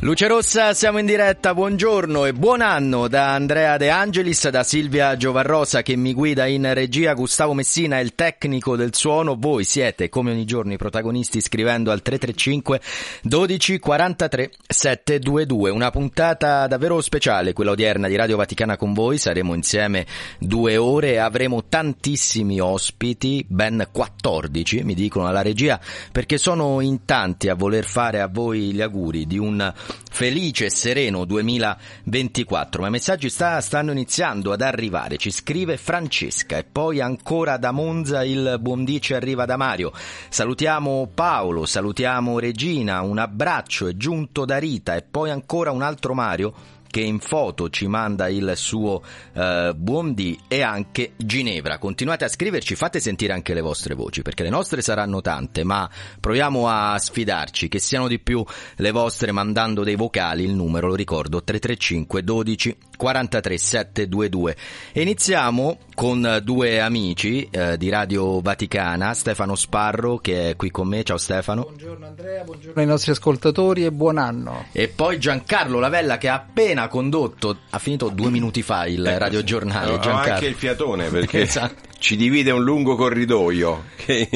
Luce Rossa, siamo in diretta, buongiorno e buon anno da Andrea De Angelis, da Silvia Giovarrosa che mi guida in regia, Gustavo Messina è il tecnico del suono, voi siete come ogni giorno i protagonisti scrivendo al 335 12 43 722, una puntata davvero speciale, quella odierna di Radio Vaticana con voi, saremo insieme due ore e avremo tantissimi ospiti, ben 14 mi dicono alla regia, perché sono in tanti a voler fare a voi gli auguri di un felice e sereno 2024. Ma i messaggi sta, stanno iniziando ad arrivare. Ci scrive Francesca e poi ancora da Monza il buondì ci arriva da Mario. Salutiamo Paolo, salutiamo Regina, un abbraccio è giunto da Rita e poi ancora un altro Mario che in foto ci manda il suo eh, buon dì e anche Ginevra. Continuate a scriverci, fate sentire anche le vostre voci, perché le nostre saranno tante, ma proviamo a sfidarci, che siano di più le vostre mandando dei vocali, il numero lo ricordo 335 12 43 722. E iniziamo con due amici eh, di Radio Vaticana, Stefano Sparro che è qui con me. Ciao Stefano. Buongiorno Andrea, buongiorno ai nostri ascoltatori e buon anno. E poi Giancarlo Lavella che ha appena condotto, ha finito due minuti fa il ecco, radiogiornale. Ho Giancarlo. anche il fiatone perché esatto. ci divide un lungo corridoio, che,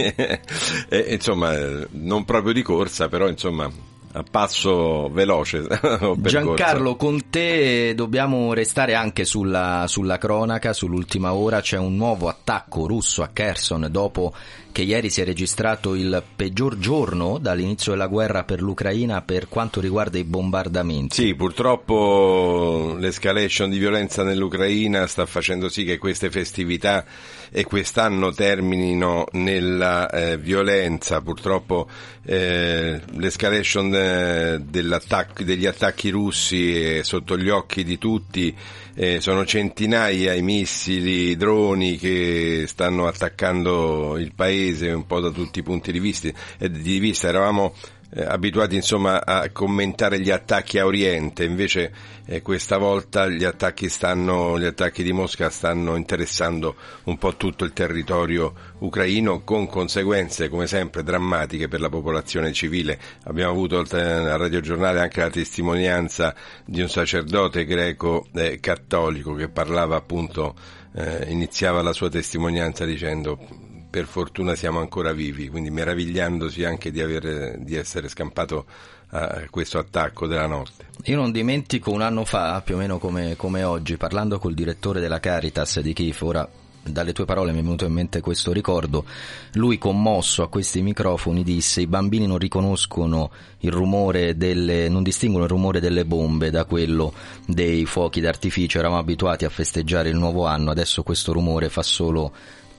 eh, insomma non proprio di corsa, però insomma a passo veloce. Giancarlo, con te dobbiamo restare anche sulla, sulla, cronaca, sull'ultima ora c'è un nuovo attacco russo a Kherson dopo che ieri si è registrato il peggior giorno dall'inizio della guerra per l'Ucraina per quanto riguarda i bombardamenti. Sì, purtroppo l'escalation di violenza nell'Ucraina sta facendo sì che queste festività e quest'anno terminino nella eh, violenza. Purtroppo eh, l'escalation eh, degli attacchi russi è sotto gli occhi di tutti. Eh, sono centinaia i missili, i droni che stanno attaccando il paese un po' da tutti i punti di vista. Di vista. Eravamo eh, abituati insomma a commentare gli attacchi a Oriente, invece eh, questa volta gli attacchi, stanno, gli attacchi di Mosca stanno interessando un po' tutto il territorio ucraino con conseguenze come sempre drammatiche per la popolazione civile. Abbiamo avuto al radiogiornale anche la testimonianza di un sacerdote greco eh, cattolico che parlava appunto, eh, iniziava la sua testimonianza dicendo per fortuna siamo ancora vivi, quindi meravigliandosi anche di, aver, di essere scampato a questo attacco della notte. Io non dimentico un anno fa, più o meno come, come oggi, parlando col direttore della Caritas di Kiev, ora dalle tue parole mi è venuto in mente questo ricordo, lui commosso a questi microfoni disse i bambini non riconoscono il rumore delle, non distinguono il rumore delle bombe da quello dei fuochi d'artificio, eravamo abituati a festeggiare il nuovo anno, adesso questo rumore fa solo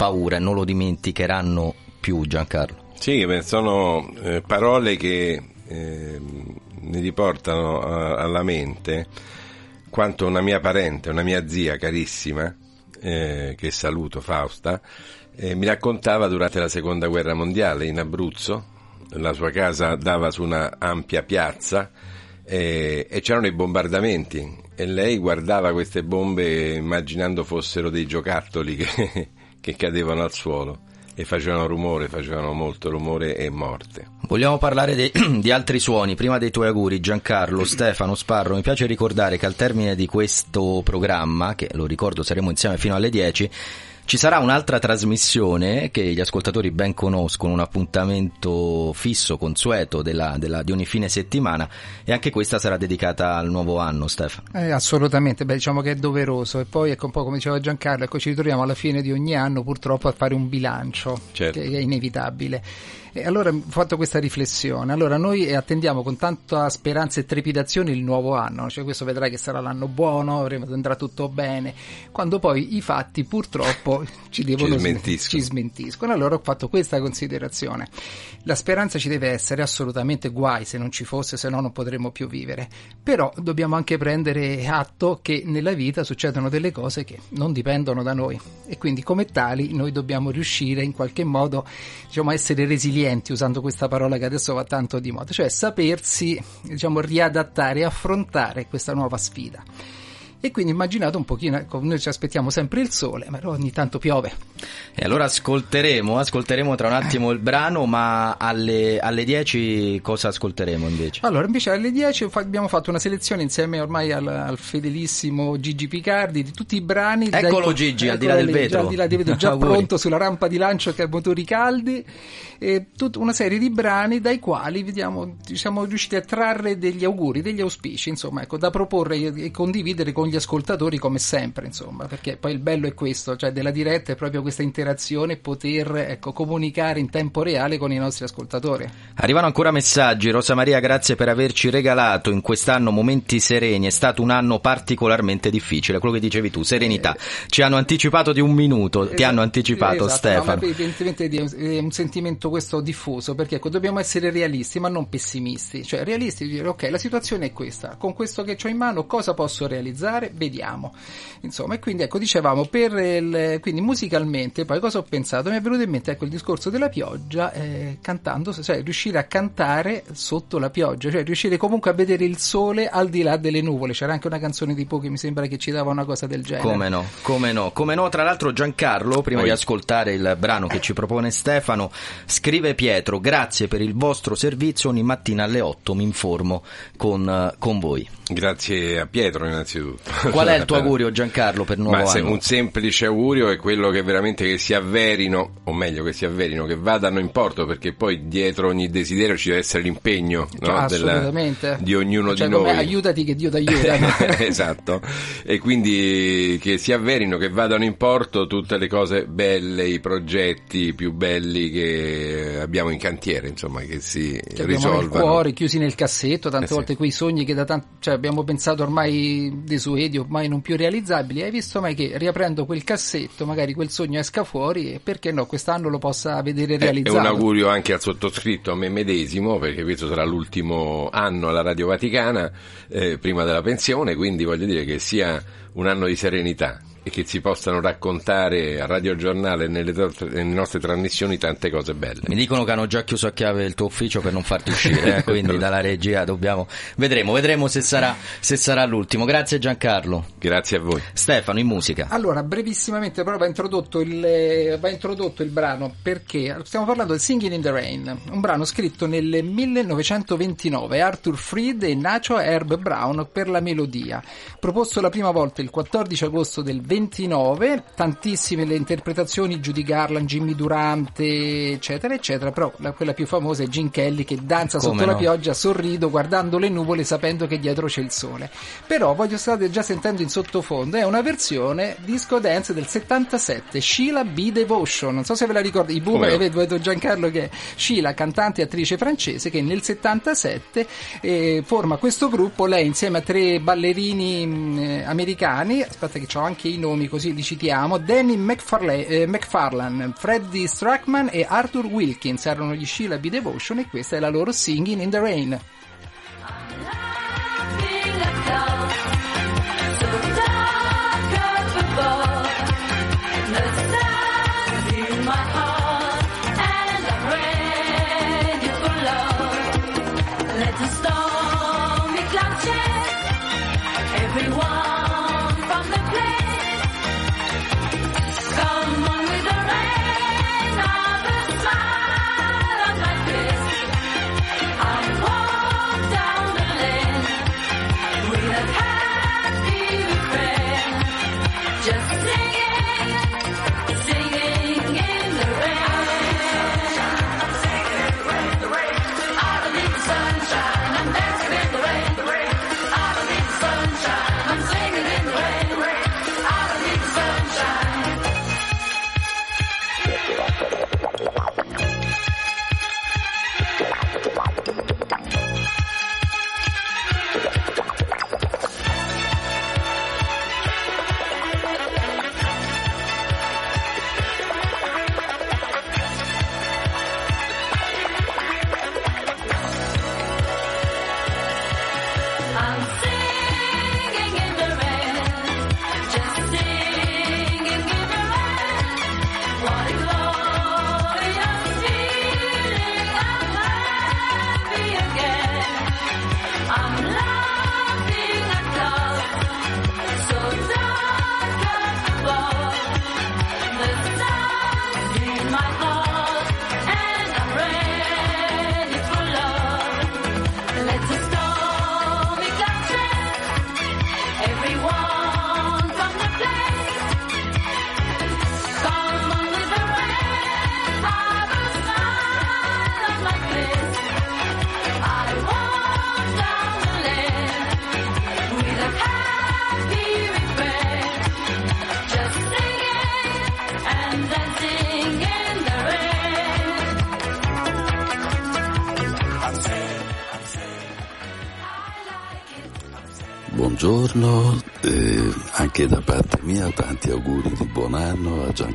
paura non lo dimenticheranno più Giancarlo. Sì, sono eh, parole che eh, mi riportano alla mente quanto una mia parente, una mia zia carissima, eh, che saluto Fausta, eh, mi raccontava durante la seconda guerra mondiale in Abruzzo, la sua casa dava su una ampia piazza e, e c'erano i bombardamenti e lei guardava queste bombe immaginando fossero dei giocattoli che che cadevano al suolo e facevano rumore, facevano molto rumore e morte. Vogliamo parlare di, di, altri suoni, prima dei tuoi auguri Giancarlo, Stefano, Sparro, mi piace ricordare che al termine di questo programma, che lo ricordo saremo insieme fino alle 10, ci sarà un'altra trasmissione che gli ascoltatori ben conoscono, un appuntamento fisso, consueto della, della, di ogni fine settimana e anche questa sarà dedicata al nuovo anno, Stefano. Eh, assolutamente, Beh, diciamo che è doveroso e poi ecco un po' come diceva Giancarlo, ecco, ci ritroviamo alla fine di ogni anno purtroppo a fare un bilancio, certo. che è inevitabile. E allora ho fatto questa riflessione. Allora noi attendiamo con tanta speranza e trepidazione il nuovo anno, cioè questo vedrai che sarà l'anno buono, andrà tutto bene, quando poi i fatti purtroppo ci devono ci smentiscono. Ci smentiscono. Allora ho fatto questa considerazione. La speranza ci deve essere assolutamente guai se non ci fosse, se no non potremmo più vivere. Però dobbiamo anche prendere atto che nella vita succedono delle cose che non dipendono da noi e quindi come tali noi dobbiamo riuscire in qualche modo diciamo, a essere resilienti resilienti, usando questa parola che adesso va tanto di moda, cioè sapersi diciamo, riadattare e affrontare questa nuova sfida. E quindi immaginate un pochino, ecco, noi ci aspettiamo sempre il sole, ma ogni tanto piove. E allora ascolteremo, ascolteremo tra un attimo il brano, ma alle, alle 10 cosa ascolteremo invece? Allora, invece alle 10 abbiamo fatto una selezione insieme ormai al, al fedelissimo Gigi Picardi di tutti i brani. Eccolo dai, Gigi, al di là del vetro. Al di là del vetro, già pronto sulla rampa di lancio che ha motori caldi. E tutta una serie di brani dai quali vediamo, siamo riusciti a trarre degli auguri, degli auspici, insomma, ecco, da proporre e condividere con gli ascoltatori come sempre, insomma, perché poi il bello è questo, cioè della diretta è proprio questa interazione, poter ecco, comunicare in tempo reale con i nostri ascoltatori. Arrivano ancora messaggi, Rosa Maria, grazie per averci regalato in quest'anno momenti sereni, è stato un anno particolarmente difficile, quello che dicevi tu, serenità. Ci hanno anticipato di un minuto, esatto, ti hanno anticipato esatto, Stefano. No, evidentemente è un sentimento questo diffuso, perché ecco, dobbiamo essere realisti, ma non pessimisti, cioè realisti, dire ok, la situazione è questa, con questo che ho in mano cosa posso realizzare? Fare, vediamo. Insomma, e quindi ecco, dicevamo, per il, quindi musicalmente, poi cosa ho pensato? Mi è venuto in mente ecco, il discorso della pioggia, eh, cantando, cioè riuscire a cantare sotto la pioggia, cioè riuscire comunque a vedere il sole al di là delle nuvole. C'era anche una canzone di Po che mi sembra che ci dava una cosa del genere. Come no, come no, come no. Tra l'altro Giancarlo, prima Poi. di ascoltare il brano che ci propone Stefano, scrive Pietro, grazie per il vostro servizio, ogni mattina alle 8 mi informo con, con voi. Grazie a Pietro innanzitutto. Qual è il tuo augurio Giancarlo per nuovo Ma anno? Un semplice augurio è quello che veramente che si avverino, o meglio che si avverino, che vadano in porto perché poi dietro ogni desiderio ci deve essere l'impegno no, Assolutamente. Della, di ognuno cioè, di noi. Aiutati che Dio ti aiuta. esatto. E quindi che si avverino, che vadano in porto tutte le cose belle, i progetti più belli che abbiamo in cantiere, insomma, che si che risolvano. Abbiamo nel cuore, chiusi nel cassetto, tante eh volte sì. quei sogni che da tanto... Cioè, cioè abbiamo pensato ormai desueti, ormai non più realizzabili, hai visto mai che riaprendo quel cassetto, magari quel sogno esca fuori e perché no, quest'anno lo possa vedere realizzato. È un augurio anche al sottoscritto, a me medesimo, perché questo sarà l'ultimo anno alla Radio Vaticana, eh, prima della pensione, quindi voglio dire che sia un anno di serenità e che si possano raccontare a Radio Giornale e nelle, nelle, nostre trasmissioni tante cose belle. Mi dicono che hanno già chiuso a chiave il tuo ufficio per non farti uscire, eh, quindi dalla regia dobbiamo... Vedremo, vedremo se sarà, se sarà l'ultimo. Grazie Giancarlo. Grazie a voi. Stefano, in musica. Allora, brevissimamente però va introdotto il, va introdotto il brano perché stiamo parlando del Singing in the Rain, un brano scritto nel 1929, Arthur Freed e Nacho Herb Brown per la melodia, proposto la prima volta il 14 agosto del 29, tantissime le interpretazioni, Judy Garland, Jimmy Durante, eccetera, eccetera, però la, quella più famosa è Gene Kelly che danza Come sotto no? la pioggia, sorrido, guardando le nuvole, sapendo che dietro c'è il sole. Però voglio state già sentendo in sottofondo, è una versione disco dance del 77, Sheila B. Devotion, non so se ve la ricordi, i boomer, vedo, vedo Giancarlo che è Sheila, cantante e attrice francese, che nel 77 eh, forma questo gruppo, lei insieme a tre ballerini mh, eh, americani, aspetta che ho anche i nomi così li citiamo, Danny McFarlane, eh, McFarlane, Freddie Strackman e Arthur Wilkins erano gli Sheila. Devotion e questa è la loro Singing in the Rain.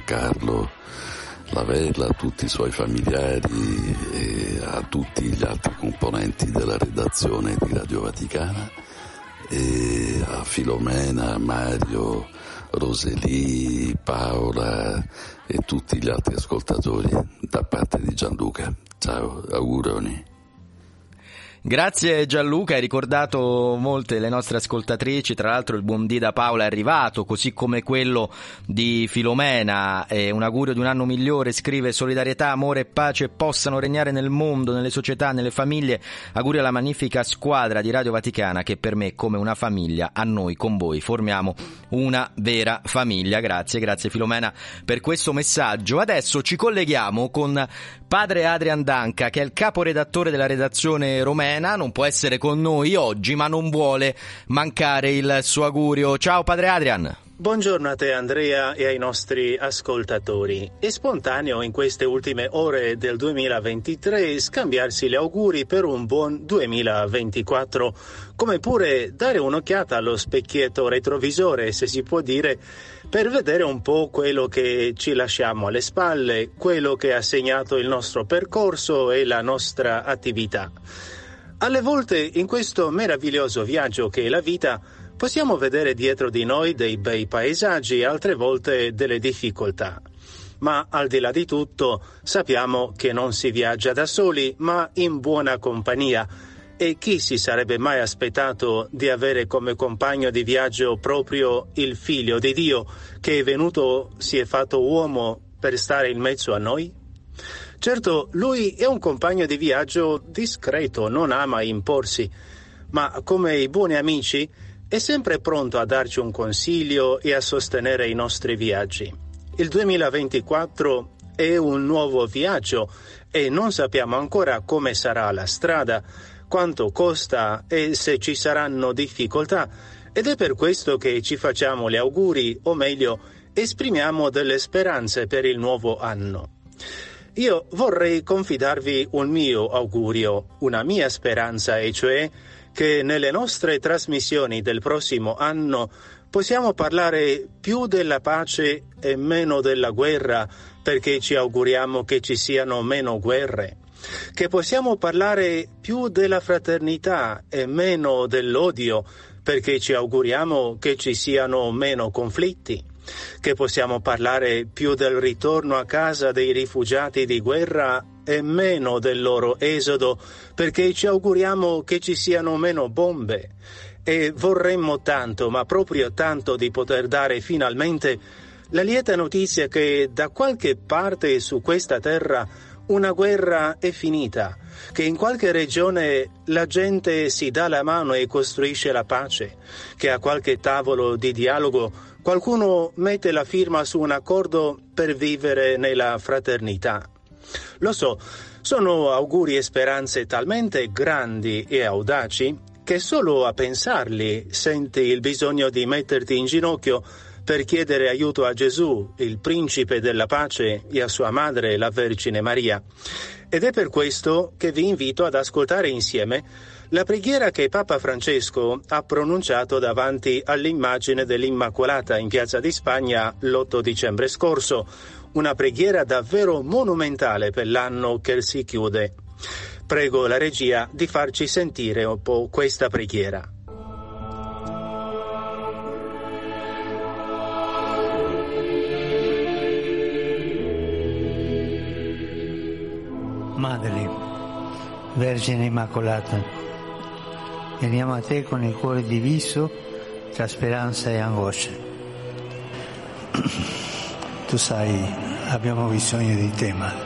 Giancarlo Lavella, a tutti i suoi familiari e a tutti gli altri componenti della redazione di Radio Vaticana e a Filomena, Mario, Roseli, Paola e tutti gli altri ascoltatori da parte di Gianluca. Ciao, auguroni. Grazie Gianluca, hai ricordato molte le nostre ascoltatrici, tra l'altro il buon Dida Paola è arrivato, così come quello di Filomena, e un augurio di un anno migliore, scrive solidarietà, amore e pace possano regnare nel mondo, nelle società, nelle famiglie, augurio alla magnifica squadra di Radio Vaticana che per me come una famiglia, a noi con voi formiamo una vera famiglia, grazie, grazie Filomena per questo messaggio. Adesso ci colleghiamo con padre Adrian Danca che è il caporedattore della redazione romena non può essere con noi oggi, ma non vuole mancare il suo augurio. Ciao padre Adrian. Buongiorno a te Andrea e ai nostri ascoltatori. È spontaneo in queste ultime ore del 2023 scambiarsi gli auguri per un buon 2024, come pure dare un'occhiata allo specchietto retrovisore, se si può dire, per vedere un po' quello che ci lasciamo alle spalle, quello che ha segnato il nostro percorso e la nostra attività. Alle volte in questo meraviglioso viaggio che è la vita possiamo vedere dietro di noi dei bei paesaggi altre volte delle difficoltà. Ma al di là di tutto sappiamo che non si viaggia da soli ma in buona compagnia e chi si sarebbe mai aspettato di avere come compagno di viaggio proprio il figlio di Dio che è venuto, si è fatto uomo per stare in mezzo a noi? Certo, lui è un compagno di viaggio discreto, non ama imporsi, ma come i buoni amici è sempre pronto a darci un consiglio e a sostenere i nostri viaggi. Il 2024 è un nuovo viaggio e non sappiamo ancora come sarà la strada, quanto costa e se ci saranno difficoltà ed è per questo che ci facciamo gli auguri, o meglio, esprimiamo delle speranze per il nuovo anno. Io vorrei confidarvi un mio augurio, una mia speranza, e cioè che nelle nostre trasmissioni del prossimo anno possiamo parlare più della pace e meno della guerra, perché ci auguriamo che ci siano meno guerre, che possiamo parlare più della fraternità e meno dell'odio, perché ci auguriamo che ci siano meno conflitti che possiamo parlare più del ritorno a casa dei rifugiati di guerra e meno del loro esodo, perché ci auguriamo che ci siano meno bombe. E vorremmo tanto, ma proprio tanto, di poter dare finalmente la lieta notizia che da qualche parte su questa terra una guerra è finita, che in qualche regione la gente si dà la mano e costruisce la pace, che a qualche tavolo di dialogo Qualcuno mette la firma su un accordo per vivere nella fraternità. Lo so, sono auguri e speranze talmente grandi e audaci che solo a pensarli senti il bisogno di metterti in ginocchio per chiedere aiuto a Gesù, il principe della pace, e a sua madre, la Vergine Maria. Ed è per questo che vi invito ad ascoltare insieme la preghiera che Papa Francesco ha pronunciato davanti all'immagine dell'Immacolata in Piazza di Spagna l'8 dicembre scorso, una preghiera davvero monumentale per l'anno che si chiude. Prego la regia di farci sentire un po' questa preghiera. Madre, Vergine Immacolata, Veniamo a te con il cuore diviso tra speranza e angoscia. Tu sai, abbiamo bisogno di te, Madre,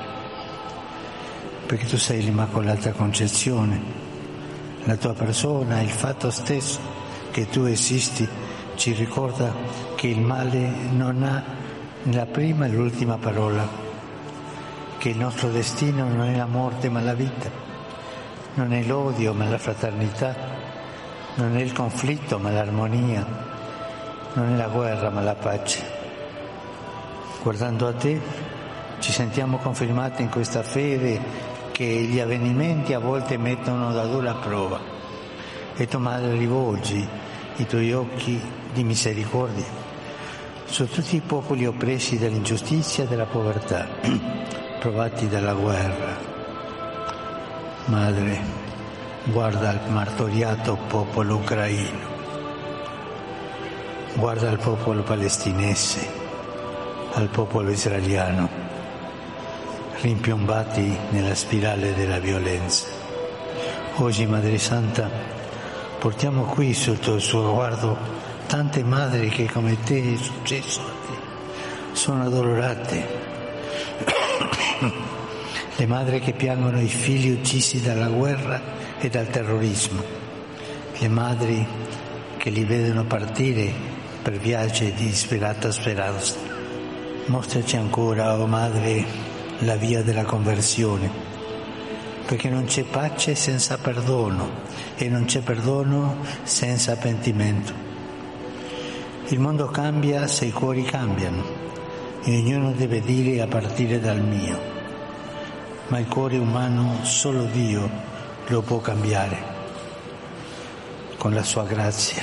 perché tu sei l'Immacolata Concezione. La tua persona, il fatto stesso che tu esisti, ci ricorda che il male non ha la prima e l'ultima parola, che il nostro destino non è la morte ma la vita, non è l'odio ma la fraternità, non è il conflitto ma l'armonia, non è la guerra ma la pace. Guardando a te ci sentiamo confermati in questa fede che gli avvenimenti a volte mettono da dura prova. E tu madre rivolgi i tuoi occhi di misericordia su tutti i popoli oppressi dall'ingiustizia e dalla povertà, provati dalla guerra. Madre, guarda il martoriato popolo ucraino, guarda il popolo palestinese, al popolo israeliano, rimpiombati nella spirale della violenza. Oggi, Madre Santa, portiamo qui sotto il suo guardo tante madri che come te è successo a te sono addolorate. Le madri che piangono i figli uccisi dalla guerra e dal terrorismo. Le madri che li vedono partire per viaggi di disperata speranza. Mostraci ancora, oh Madre, la via della conversione, perché non c'è pace senza perdono e non c'è perdono senza pentimento. Il mondo cambia se i cuori cambiano e ognuno deve dire a partire dal mio. Ma il cuore umano solo Dio lo può cambiare con la sua grazia,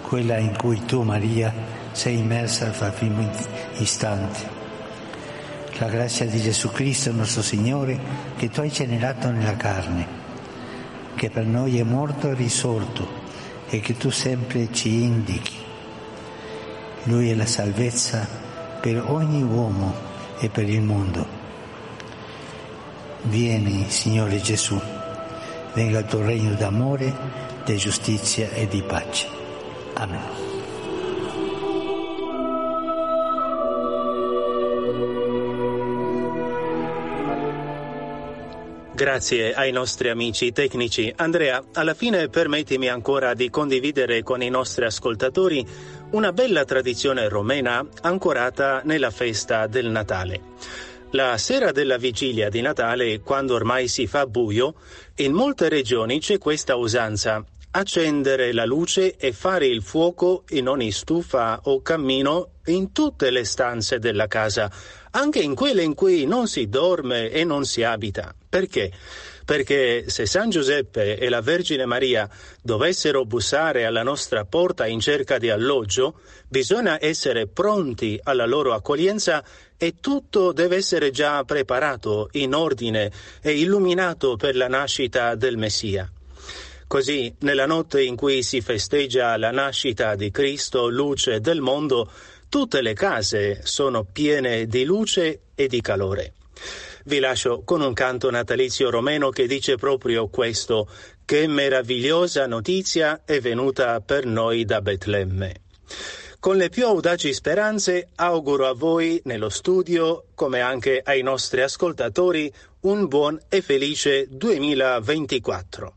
quella in cui tu Maria sei immersa al primo istante. La grazia di Gesù Cristo nostro Signore che tu hai generato nella carne, che per noi è morto e risorto e che tu sempre ci indichi lui è la salvezza per ogni uomo e per il mondo. Vieni, Signore Gesù, venga il tuo regno d'amore, di giustizia e di pace. Amen. Grazie ai nostri amici tecnici. Andrea, alla fine permettimi ancora di condividere con i nostri ascoltatori una bella tradizione romena ancorata nella festa del Natale. La sera della vigilia di Natale, quando ormai si fa buio, in molte regioni c'è questa usanza accendere la luce e fare il fuoco in ogni stufa o cammino in tutte le stanze della casa, anche in quelle in cui non si dorme e non si abita. Perché? Perché se San Giuseppe e la Vergine Maria dovessero bussare alla nostra porta in cerca di alloggio, bisogna essere pronti alla loro accoglienza e tutto deve essere già preparato, in ordine e illuminato per la nascita del Messia. Così, nella notte in cui si festeggia la nascita di Cristo, luce del mondo, tutte le case sono piene di luce e di calore. Vi lascio con un canto natalizio romeno che dice proprio questo, che meravigliosa notizia è venuta per noi da Betlemme. Con le più audaci speranze auguro a voi nello studio, come anche ai nostri ascoltatori, un buon e felice 2024.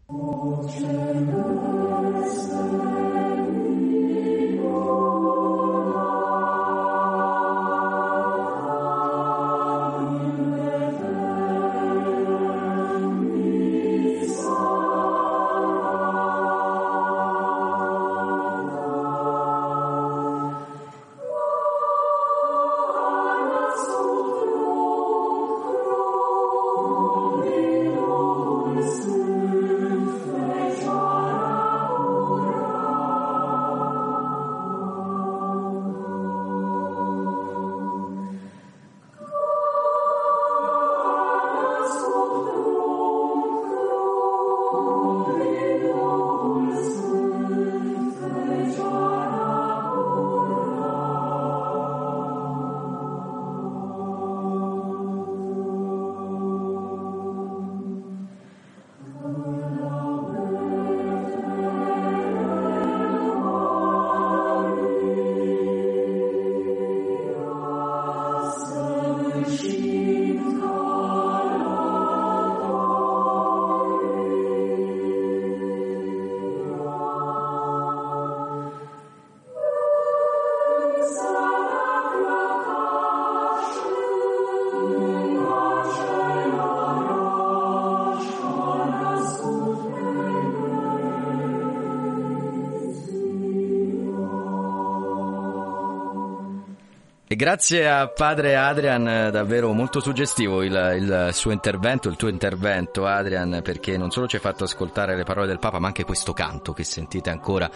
E grazie a padre Adrian, davvero molto suggestivo il, il, suo intervento, il tuo intervento Adrian, perché non solo ci hai fatto ascoltare le parole del Papa, ma anche questo canto che sentite ancora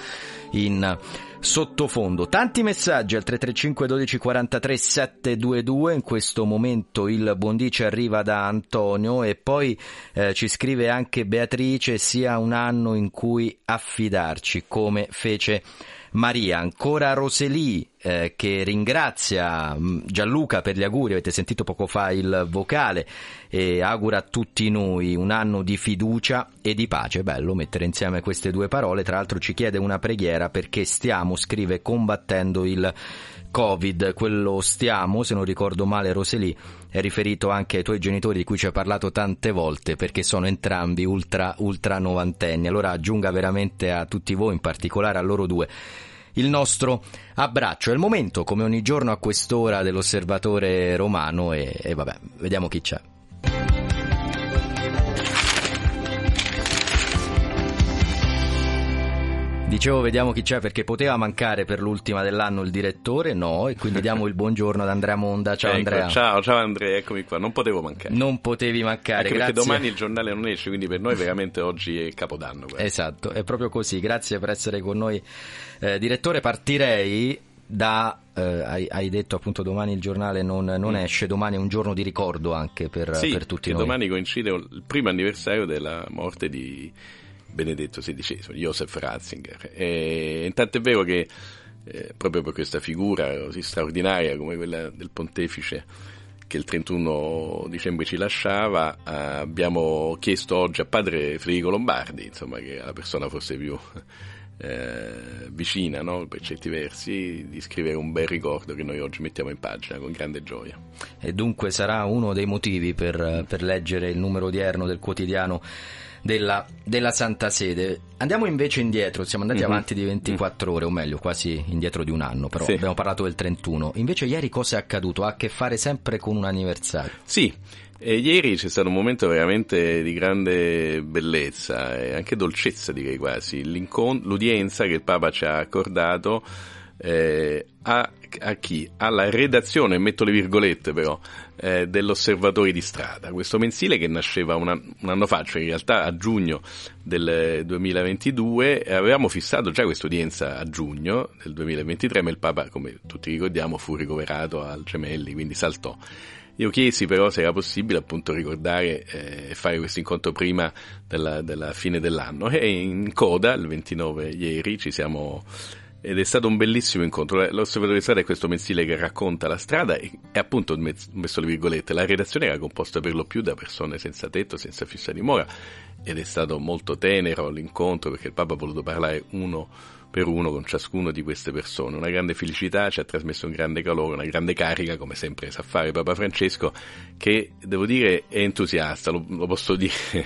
in sottofondo. Tanti messaggi al 335 12 43 722, in questo momento il buondice arriva da Antonio e poi eh, ci scrive anche Beatrice, sia un anno in cui affidarci come fece Maria, ancora Roseli eh, che ringrazia mm, Gianluca per gli auguri, avete sentito poco fa il vocale e augura a tutti noi un anno di fiducia e di pace. Bello mettere insieme queste due parole, tra l'altro ci chiede una preghiera perché stiamo, scrive, combattendo il Covid, quello stiamo, se non ricordo male Roseli, è riferito anche ai tuoi genitori di cui ci hai parlato tante volte perché sono entrambi ultra, ultra novantenni. Allora aggiunga veramente a tutti voi, in particolare a loro due, il nostro abbraccio. È il momento, come ogni giorno a quest'ora, dell'osservatore romano e, e vabbè, vediamo chi c'è. Dicevo, vediamo chi c'è perché poteva mancare per l'ultima dell'anno il direttore, no, e quindi diamo il buongiorno ad Andrea Monda. Ciao ecco, Andrea. Ciao, ciao Andrea, eccomi qua, non potevo mancare. Non potevi mancare, Anche grazie. Perché domani il giornale non esce, quindi per noi veramente oggi è Capodanno. Guarda. Esatto, è proprio così, grazie per essere con noi. Eh, direttore, partirei da, eh, hai, hai, detto appunto domani il giornale non, non mm. esce, domani è un giorno di ricordo anche per, sì, per tutti noi. domani coincide il primo anniversario della morte di Benedetto XVI, Joseph Ratzinger. E intanto è vero che eh, proprio per questa figura così straordinaria come quella del pontefice che il 31 dicembre ci lasciava, eh, abbiamo chiesto oggi a padre Federico Lombardi, insomma, che è la persona forse più eh, vicina no? per certi versi, di scrivere un bel ricordo che noi oggi mettiamo in pagina con grande gioia. E dunque sarà uno dei motivi per, per leggere il numero odierno del quotidiano della, della, Santa Sede. Andiamo invece indietro, siamo andati mm-hmm. avanti di 24 ore, o meglio, quasi indietro di un anno, però sì. abbiamo parlato del 31. Invece ieri cosa è accaduto? Ha a che fare sempre con un anniversario. Sì, e ieri c'è stato un momento veramente di grande bellezza e anche dolcezza direi quasi, l'udienza che il Papa ci ha accordato eh, a, a, chi? Alla redazione, metto le virgolette però, eh, dell'Osservatore di Strada, questo mensile che nasceva una, un anno fa, cioè in realtà a giugno del 2022, avevamo fissato già questa udienza a giugno del 2023, ma il Papa, come tutti ricordiamo, fu ricoverato al Gemelli, quindi saltò. Io chiesi però se era possibile appunto ricordare e eh, fare questo incontro prima della, della, fine dell'anno e in coda, il 29 ieri, ci siamo ed è stato un bellissimo incontro. L'osservatore di strada è questo mensile che racconta la strada e, e appunto, messo le virgolette, la redazione era composta per lo più da persone senza tetto, senza fissa dimora ed è stato molto tenero l'incontro perché il Papa ha voluto parlare uno per uno con ciascuno di queste persone. Una grande felicità, ci ha trasmesso un grande calore, una grande carica, come sempre sa fare Papa Francesco, che devo dire è entusiasta, lo, lo posso dire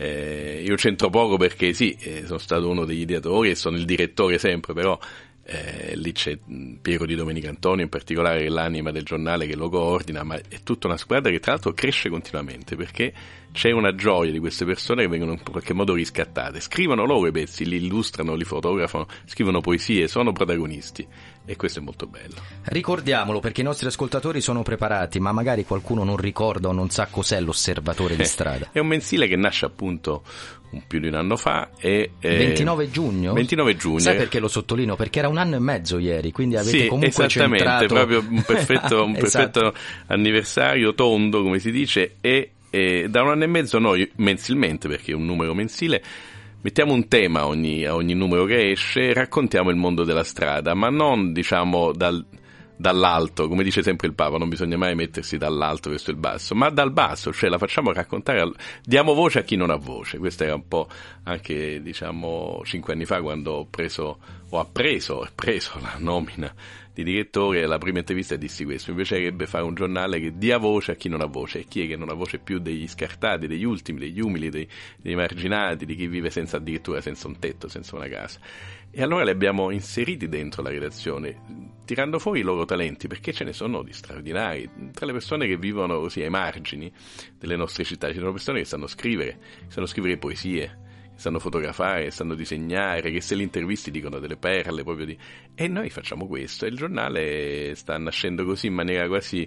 eh, io c'entro poco perché sì, eh, sono stato uno degli ideatori e sono il direttore sempre, però eh, lì c'è Piero di Domenica Antonio in particolare che è l'anima del giornale che lo coordina, ma è tutta una squadra che tra l'altro cresce continuamente perché c'è una gioia di queste persone che vengono in qualche modo riscattate. Scrivono loro i pezzi, li illustrano, li fotografano, scrivono poesie, sono protagonisti e questo è molto bello. Ricordiamolo perché i nostri ascoltatori sono preparati, ma magari qualcuno non ricorda o non sa cos'è l'osservatore di strada. è un mensile che nasce appunto un più di un anno fa e, eh, 29 giugno? 29 giugno. Sai perché lo sottolineo? Perché era un anno e mezzo ieri, quindi avete sì, comunque esattamente, centrato... proprio un perfetto, un esatto. perfetto anniversario tondo, come si dice, e e da un anno e mezzo noi mensilmente, perché è un numero mensile, mettiamo un tema a ogni, ogni numero che esce e raccontiamo il mondo della strada, ma non diciamo dal, dall'alto, come dice sempre il Papa, non bisogna mai mettersi dall'alto verso il basso, ma dal basso, cioè la facciamo raccontare, diamo voce a chi non ha voce. Questo era un po' anche, diciamo, cinque anni fa quando ho preso, ho appreso, ho preso la nomina di direttore, alla prima intervista dissi questo, mi piacerebbe fare un giornale che dia voce a chi non ha voce, e chi è che non ha voce più degli scartati, degli ultimi, degli umili, dei, dei marginati, di chi vive senza addirittura senza un tetto, senza una casa. E allora li abbiamo inseriti dentro la redazione, tirando fuori i loro talenti, perché ce ne sono di straordinari. Tra le persone che vivono così ai margini delle nostre città, ci sono persone che sanno scrivere, sanno scrivere poesie, sanno fotografare, sanno disegnare, che se li intervisti dicono delle perle proprio di... E noi facciamo questo e il giornale sta nascendo così in maniera quasi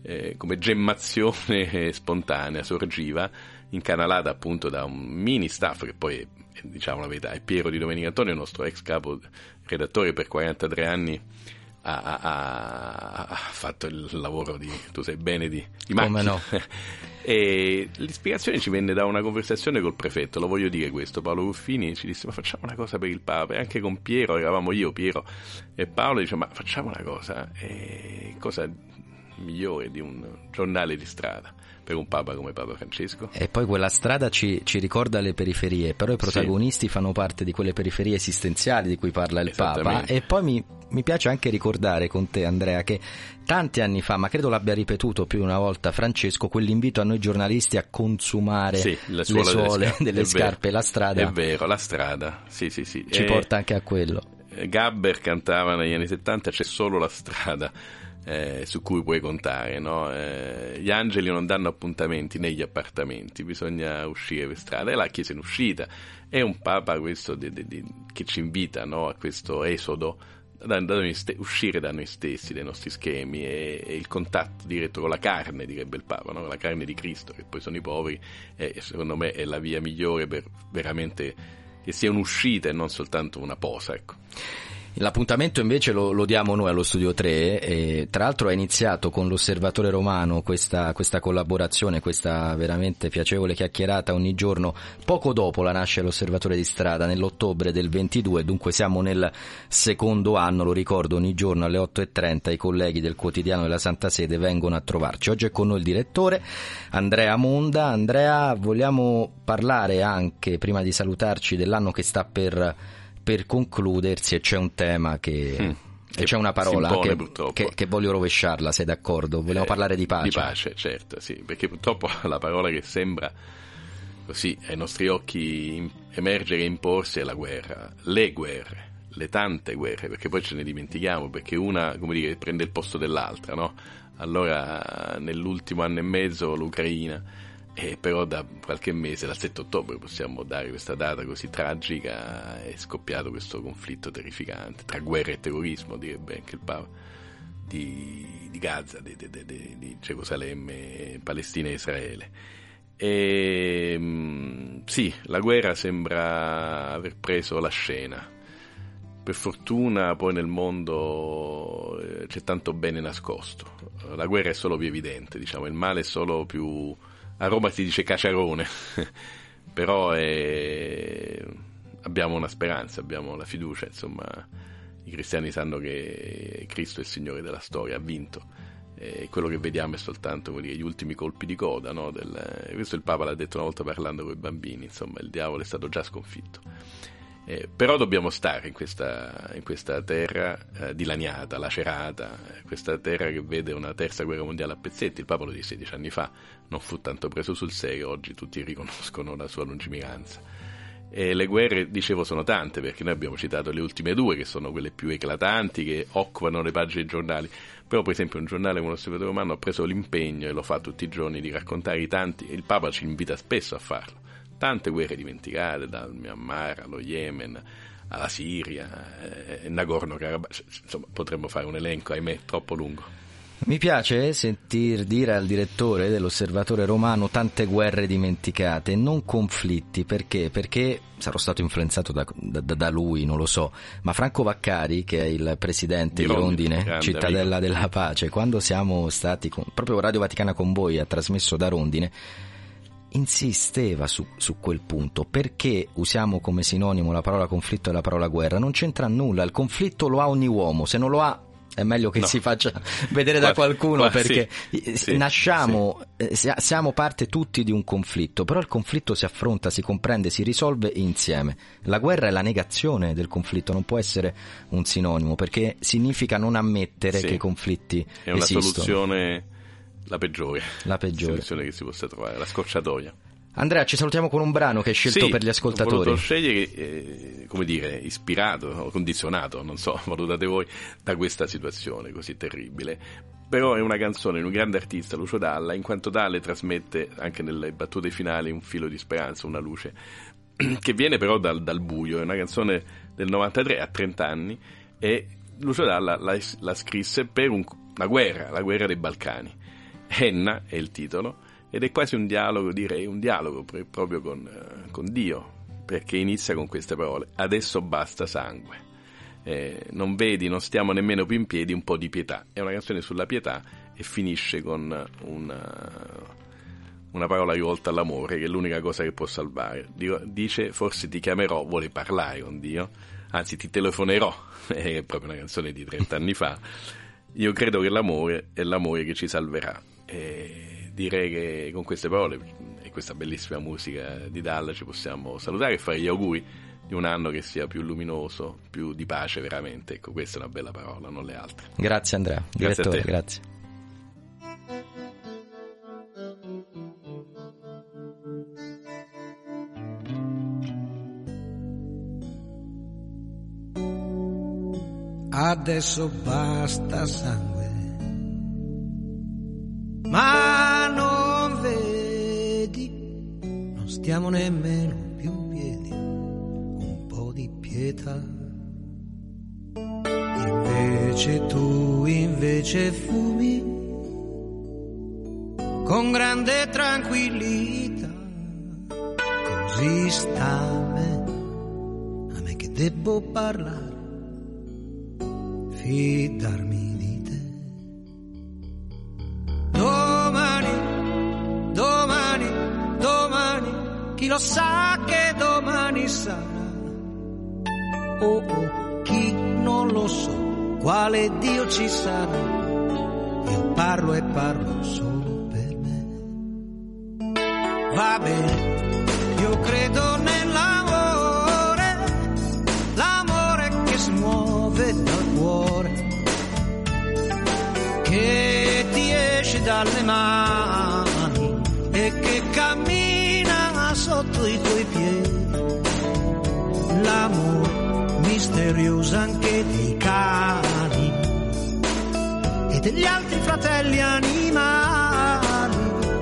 eh, come gemmazione spontanea, sorgiva, incanalata appunto da un mini staff che poi, diciamo la verità, è Piero di Domenico Antonio, nostro ex capo redattore per 43 anni ha, ha, ha, fatto il lavoro di, tu sai bene, di, di Come no? e l'ispirazione ci venne da una conversazione col prefetto, lo voglio dire questo, Paolo Ruffini ci disse ma facciamo una cosa per il Papa, e anche con Piero, eravamo io, Piero e Paolo, dice ma facciamo una cosa, e cosa migliore di un giornale di strada per un Papa come Papa Francesco. E poi quella strada ci, ci ricorda le periferie, però i protagonisti sì. fanno parte di quelle periferie esistenziali di cui parla il Papa. E poi mi, mi, piace anche ricordare con te, Andrea, che tanti anni fa, ma credo l'abbia ripetuto più una volta Francesco, quell'invito a noi giornalisti a consumare sì, le suole, le suole delle, delle scarpe, la strada. È vero, la strada, sì, sì, sì. Ci e porta anche a quello. Gabber cantava negli anni 70 c'è solo la strada eh, su cui puoi contare. No? Eh, gli angeli non danno appuntamenti negli appartamenti, bisogna uscire per strada. È la Chiesa in uscita. È un Papa questo di, di, di, che ci invita no? a questo esodo, da, da ste- uscire da noi stessi, dai nostri schemi e, e, il contatto diretto con la carne, direbbe il Papa, no? la carne di Cristo, che poi sono i poveri, e secondo me è la via migliore per veramente che sia un'uscita e non soltanto una posa. Ecco. L'appuntamento invece lo, lo, diamo noi allo Studio 3 e tra l'altro è iniziato con l'Osservatore Romano questa, questa, collaborazione, questa veramente piacevole chiacchierata ogni giorno poco dopo la nasce l'Osservatore di strada nell'ottobre del 22 dunque siamo nel secondo anno, lo ricordo ogni giorno alle 8.30 i colleghi del quotidiano della Santa Sede vengono a trovarci. Oggi è con noi il direttore Andrea Monda. Andrea vogliamo parlare anche prima di salutarci dell'anno che sta per per concludersi c'è un tema che... Mm. E c'è una parola impone, che, che, che, voglio rovesciarla, sei d'accordo? Vogliamo eh, parlare di pace. Di pace, certo, sì, perché purtroppo la parola che sembra così ai nostri occhi emergere e imporsi è la guerra, le guerre, le tante guerre, perché poi ce ne dimentichiamo, perché una, come dire, prende il posto dell'altra, no? Allora, nell'ultimo anno e mezzo l'Ucraina e però da qualche mese, dal 7 ottobre possiamo dare questa data così tragica, è scoppiato questo conflitto terrificante tra guerra e terrorismo, direbbe anche il Papa, di, di Gaza, di, di, di, Gerusalemme, Palestina e Israele. E, mm, sì, la guerra sembra aver preso la scena. Per fortuna poi nel mondo eh, c'è tanto bene nascosto. La guerra è solo più evidente, diciamo, il male è solo più a Roma si dice caciarone, però è... abbiamo una speranza, abbiamo la fiducia, insomma, i cristiani sanno che Cristo è il Signore della storia, ha vinto. E quello che vediamo è soltanto dire, gli ultimi colpi di coda, no? Del... questo il Papa l'ha detto una volta parlando con i bambini, insomma, il diavolo è stato già sconfitto. Eh, però dobbiamo stare in questa, in questa terra eh, dilaniata, lacerata, eh, questa terra che vede una terza guerra mondiale a pezzetti. Il Papa lo disse dieci anni fa, non fu tanto preso sul serio, oggi tutti riconoscono la sua lungimiranza. E le guerre, dicevo, sono tante, perché noi abbiamo citato le ultime due, che sono quelle più eclatanti, che occupano le pagine dei giornali. Però, per esempio, un giornale come l'Osservatore Romano ha preso l'impegno, e lo fa tutti i giorni, di raccontare i tanti, e il Papa ci invita spesso a farlo tante guerre dimenticate, dal Myanmar allo Yemen, alla Siria, eh, Nagorno-Karabakh, insomma potremmo fare un elenco, ahimè, troppo lungo. Mi piace sentir dire al direttore dell'Osservatore Romano tante guerre dimenticate, non conflitti, perché? Perché sarò stato influenzato da, da, da lui, non lo so, ma Franco Vaccari, che è il presidente di, di Rondine, cittadella amico. della pace, quando siamo stati, con, proprio Radio Vaticana con voi, ha trasmesso da Rondine, insisteva su, su, quel punto. Perché usiamo come sinonimo la parola conflitto e la parola guerra? Non c'entra nulla, il conflitto lo ha ogni uomo, se non lo ha è meglio che no. si faccia vedere da qualcuno perché sì, sì, nasciamo, sì. Eh, siamo parte tutti di un conflitto, però il conflitto si affronta, si comprende, si risolve insieme. La guerra è la negazione del conflitto, non può essere un sinonimo perché significa non ammettere che i conflitti è una esistono. soluzione la peggiore. La peggiore. soluzione che si possa trovare, la scocciatoia. Andrea, ci salutiamo con un brano che hai scelto sì, per gli ascoltatori. Ho voluto scegliere, eh, come dire, ispirato, condizionato, non so, valutate voi, da questa situazione così terribile. Però è una canzone di un grande artista, Lucio Dalla, in quanto tale trasmette anche nelle battute finali un filo di speranza, una luce che viene però dal, dal, buio, è una canzone del 93 a 30 anni e Lucio Dalla la, la scrisse per un, una guerra, la guerra dei Balcani. Enna è il titolo ed è quasi un dialogo, direi, un dialogo proprio con, eh, con Dio, perché inizia con queste parole, adesso basta sangue. Eh, non vedi, non stiamo nemmeno più in piedi, un po' di pietà. È una canzone sulla pietà e finisce con una, una parola rivolta all'amore, che è l'unica cosa che può salvare. Dice, forse ti chiamerò, vuole parlare con Dio, anzi ti telefonerò, è proprio una canzone di 30 anni fa. Io credo che l'amore è l'amore che ci salverà. E direi che con queste parole e questa bellissima musica di Dalla ci possiamo salutare e fare gli auguri di un anno che sia più luminoso, più di pace veramente. Ecco, questa è una bella parola, non le altre. Grazie Andrea, grazie direttore, grazie. Adesso basta sangue, ma stiamo nemmeno più piedi, un po' di pietà. Invece tu invece fumi con grande tranquillità, così sta a me, a me che devo parlare fidarmi lo sa che domani sarà. Oh, oh, chi non lo so, quale Dio ci sarà. Io parlo e parlo solo per me. Va bene, io credo nell'amore, l'amore che si muove dal cuore, che ti esce dalle mani L'amore misterioso anche dei cani e degli altri fratelli animali,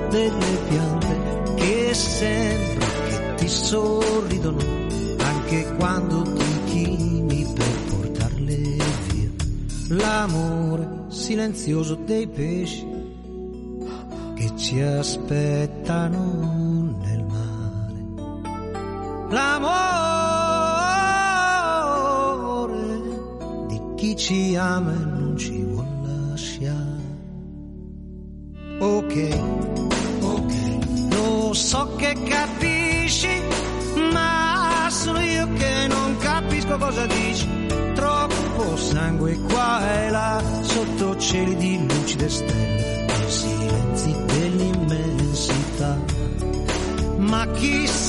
delle piante che sembra che ti sorridono anche quando ti chini per portarle via. L'amore silenzioso dei pesci che ci aspettano nel mare. L'amore chi ci ama e non ci vuol lasciare. Ok, ok, lo so che capisci, ma sono io che non capisco cosa dici. Troppo sangue qua e là, sotto cieli di lucide stelle, silenzi dell'immensità. Ma chissà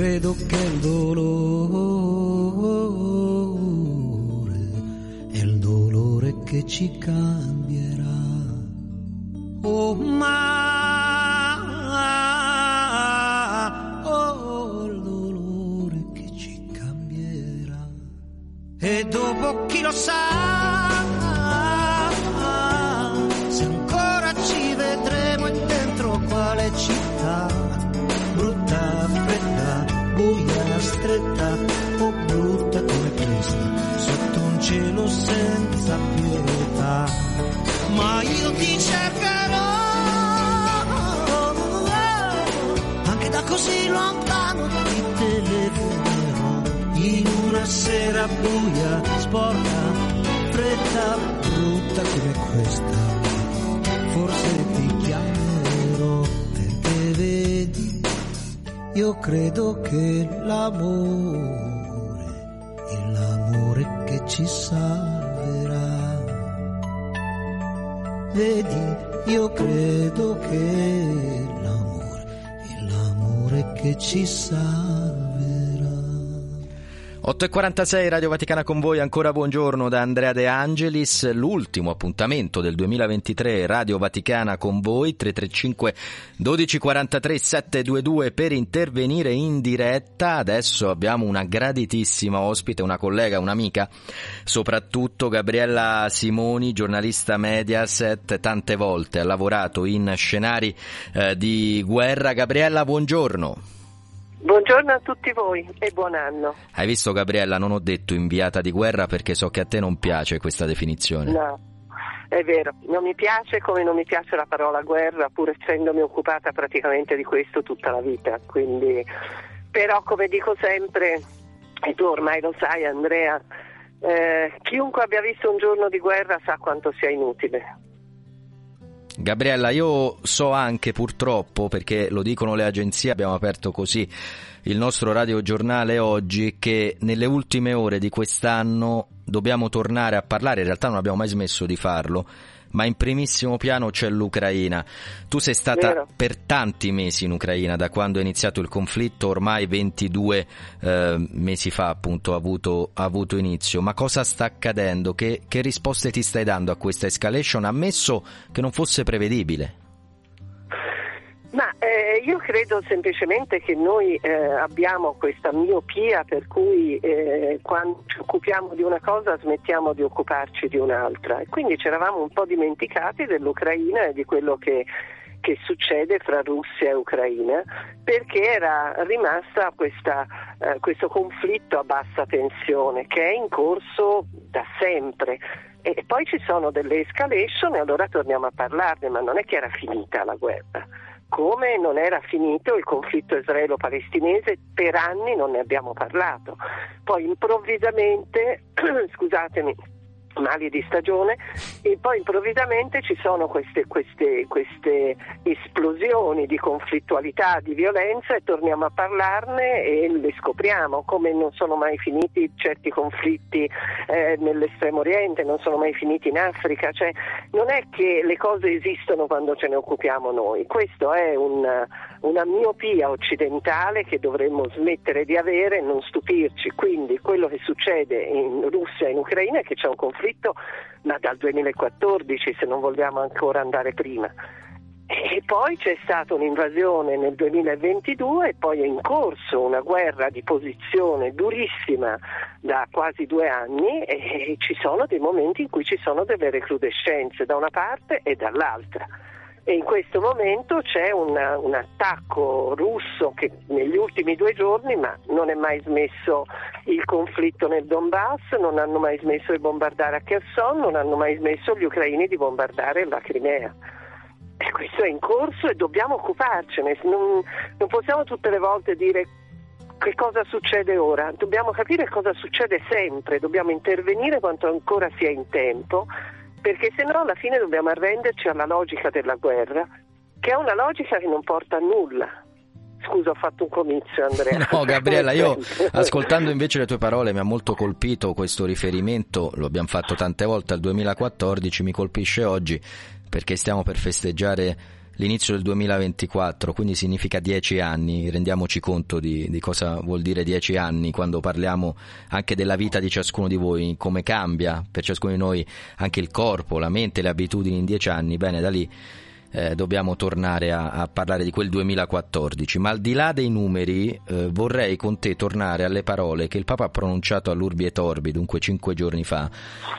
credo che il dolore è il dolore che ci cambierà. Oh ma oh il dolore che ci cambierà. E dopo chi lo sa una sera buia, sporca, fredda, brutta come questa. Forse ti chiamerò perché vedi, io credo che l'amore è l'amore che ci salverà. Vedi, io credo che l'amore è l'amore che ci salverà. 8.46 Radio Vaticana con voi, ancora buongiorno da Andrea De Angelis, l'ultimo appuntamento del 2023 Radio Vaticana con voi, 335 1243 722 per intervenire in diretta, adesso abbiamo una graditissima ospite, una collega, un'amica, soprattutto Gabriella Simoni, giornalista Mediaset, tante volte ha lavorato in scenari eh, di guerra. Gabriella, buongiorno. Buongiorno a tutti voi e buon anno. Hai visto Gabriella, non ho detto inviata di guerra perché so che a te non piace questa definizione. No, è vero, non mi piace come non mi piace la parola guerra, pur essendomi occupata praticamente di questo tutta la vita. Quindi, però come dico sempre, e tu ormai lo sai Andrea, eh, chiunque abbia visto un giorno di guerra sa quanto sia inutile. Gabriella, io so anche purtroppo, perché lo dicono le agenzie, abbiamo aperto così il nostro radiogiornale oggi, che nelle ultime ore di quest'anno dobbiamo tornare a parlare, in realtà non abbiamo mai smesso di farlo, ma in primissimo piano c'è l'Ucraina. Tu sei stata Vero. per tanti mesi in Ucraina, da quando è iniziato il conflitto, ormai 22 eh, mesi fa appunto ha avuto, ha avuto, inizio. Ma cosa sta accadendo? Che, che risposte ti stai dando a questa escalation, ammesso che non fosse prevedibile? Ma eh, io credo semplicemente che noi eh, abbiamo questa miopia per cui eh, quando ci occupiamo di una cosa smettiamo di occuparci di un'altra e quindi ci eravamo un po' dimenticati dell'Ucraina e di quello che, che succede fra Russia e Ucraina perché era rimasta questa, eh, questo conflitto a bassa tensione che è in corso da sempre. E poi ci sono delle escalation e allora torniamo a parlarne, ma non è che era finita la guerra come non era finito il conflitto israelo-palestinese, per anni non ne abbiamo parlato. Poi improvvisamente, scusatemi, mali di stagione e poi improvvisamente ci sono queste, queste, queste, esplosioni di conflittualità, di violenza e torniamo a parlarne e le scopriamo come non sono mai finiti certi conflitti eh, nell'estremo oriente, non sono mai finiti in Africa, cioè non è che le cose esistono quando ce ne occupiamo noi, questo è un, una miopia occidentale che dovremmo smettere di avere e non stupirci, quindi quello che succede in Russia e in Ucraina è che c'è un conflitto ma dal 2014 se non vogliamo ancora andare prima. E poi c'è stata un'invasione nel 2022 e poi è in corso una guerra di posizione durissima da quasi due anni e ci sono dei momenti in cui ci sono delle recrudescenze da una parte e dall'altra e in questo momento c'è un, un, attacco russo che negli ultimi due giorni, ma non è mai smesso il conflitto nel Donbass, non hanno mai smesso di bombardare a Kherson, non hanno mai smesso gli ucraini di bombardare la Crimea. E questo è in corso e dobbiamo occuparcene, non, non possiamo tutte le volte dire che cosa succede ora, dobbiamo capire cosa succede sempre, dobbiamo intervenire quanto ancora sia in tempo perché se no alla fine dobbiamo arrenderci alla logica della guerra, che è una logica che non porta a nulla. Scusa, ho fatto un comizio, Andrea. No, Gabriella, io ascoltando invece le tue parole mi ha molto colpito questo riferimento, lo abbiamo fatto tante volte al 2014, mi colpisce oggi perché stiamo per festeggiare l'inizio del 2024, quindi significa dieci anni, rendiamoci conto di, di, cosa vuol dire dieci anni quando parliamo anche della vita di ciascuno di voi, come cambia per ciascuno di noi anche il corpo, la mente, le abitudini in dieci anni, bene, da lì eh, dobbiamo tornare a, a, parlare di quel 2014, ma al di là dei numeri eh, vorrei con te tornare alle parole che il Papa ha pronunciato all'Urbi et Orbi, dunque cinque giorni fa,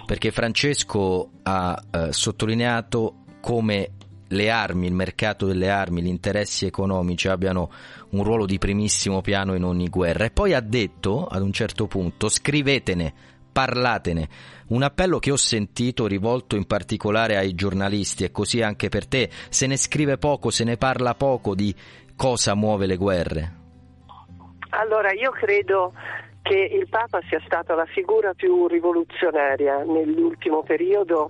perché Francesco ha eh, sottolineato come le armi, il mercato delle armi, gli interessi economici abbiano un ruolo di primissimo piano in ogni guerra. E poi ha detto, ad un certo punto, scrivetene, parlatene. Un appello che ho sentito rivolto in particolare ai giornalisti e così anche per te. Se ne scrive poco, se ne parla poco di cosa muove le guerre. Allora, io credo che il Papa sia stata la figura più rivoluzionaria nell'ultimo periodo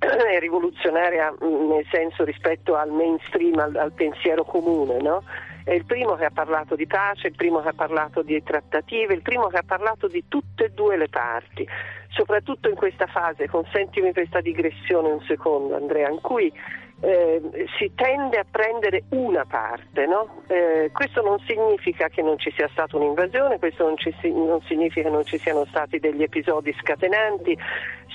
è rivoluzionaria mm, nel senso rispetto al mainstream, al, al pensiero comune, no? È il primo che ha parlato di pace, il primo che ha parlato di trattative, il primo che ha parlato di tutte e due le parti, soprattutto in questa fase, consentimi questa digressione un secondo Andrea, in cui eh, si tende a prendere una parte. No? Eh, questo non significa che non ci sia stata un'invasione, questo non, ci, non, significa che non ci siano stati degli episodi scatenanti,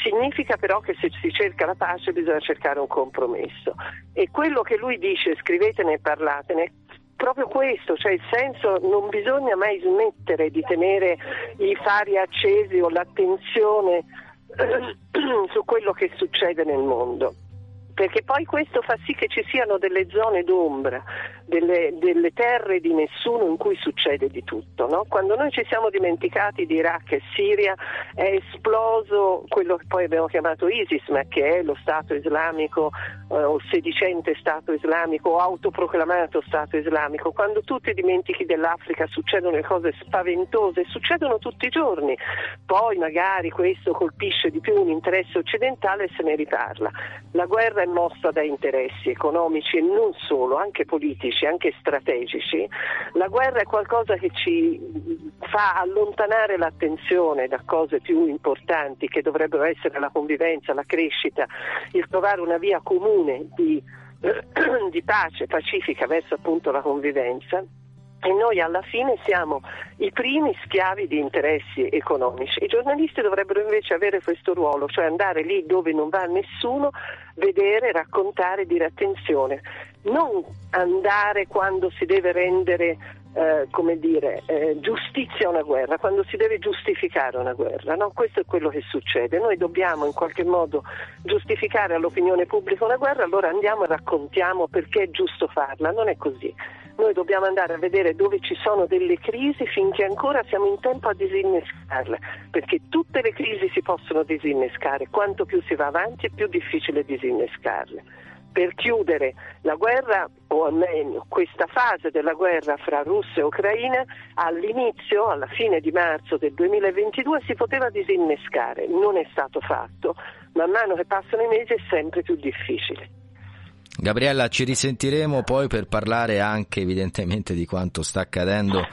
significa però che se si cerca la pace bisogna cercare un compromesso. E quello che lui dice, scrivetene e parlatene, proprio questo, cioè il senso non bisogna mai smettere di tenere i fari accesi o l'attenzione su quello che succede nel mondo perché poi questo fa sì che ci siano delle zone d'ombra, delle, delle terre di nessuno in cui succede di tutto. No? Quando noi ci siamo dimenticati di Iraq e Siria è esploso quello che poi abbiamo chiamato ISIS, ma che è lo Stato islamico eh, o sedicente Stato islamico o autoproclamato Stato islamico. Quando tu ti dimentichi dell'Africa succedono le cose spaventose, succedono tutti i giorni. Poi magari questo colpisce di più un interesse occidentale e se ne riparla. La guerra è mossa da interessi economici e non solo, anche politici, anche strategici, la guerra è qualcosa che ci fa allontanare l'attenzione da cose più importanti che dovrebbero essere la convivenza, la crescita, il trovare una via comune di, di pace pacifica verso appunto la convivenza e noi alla fine siamo i primi schiavi di interessi economici. I giornalisti dovrebbero invece avere questo ruolo, cioè andare lì dove non va nessuno, vedere, raccontare, dire attenzione, non andare quando si deve rendere eh, come dire, eh, giustizia una guerra, quando si deve giustificare una guerra. No? Questo è quello che succede. Noi dobbiamo in qualche modo giustificare all'opinione pubblica una guerra, allora andiamo e raccontiamo perché è giusto farla. Non è così. Noi dobbiamo andare a vedere dove ci sono delle crisi finché ancora siamo in tempo a disinnescarle, perché tutte le crisi si possono disinnescare, quanto più si va avanti è più difficile disinnescarle. Per chiudere la guerra, o almeno questa fase della guerra fra Russia e Ucraina, all'inizio, alla fine di marzo del 2022, si poteva disinnescare, non è stato fatto, man mano che passano i mesi è sempre più difficile. Gabriella, ci risentiremo poi per parlare anche evidentemente di quanto sta accadendo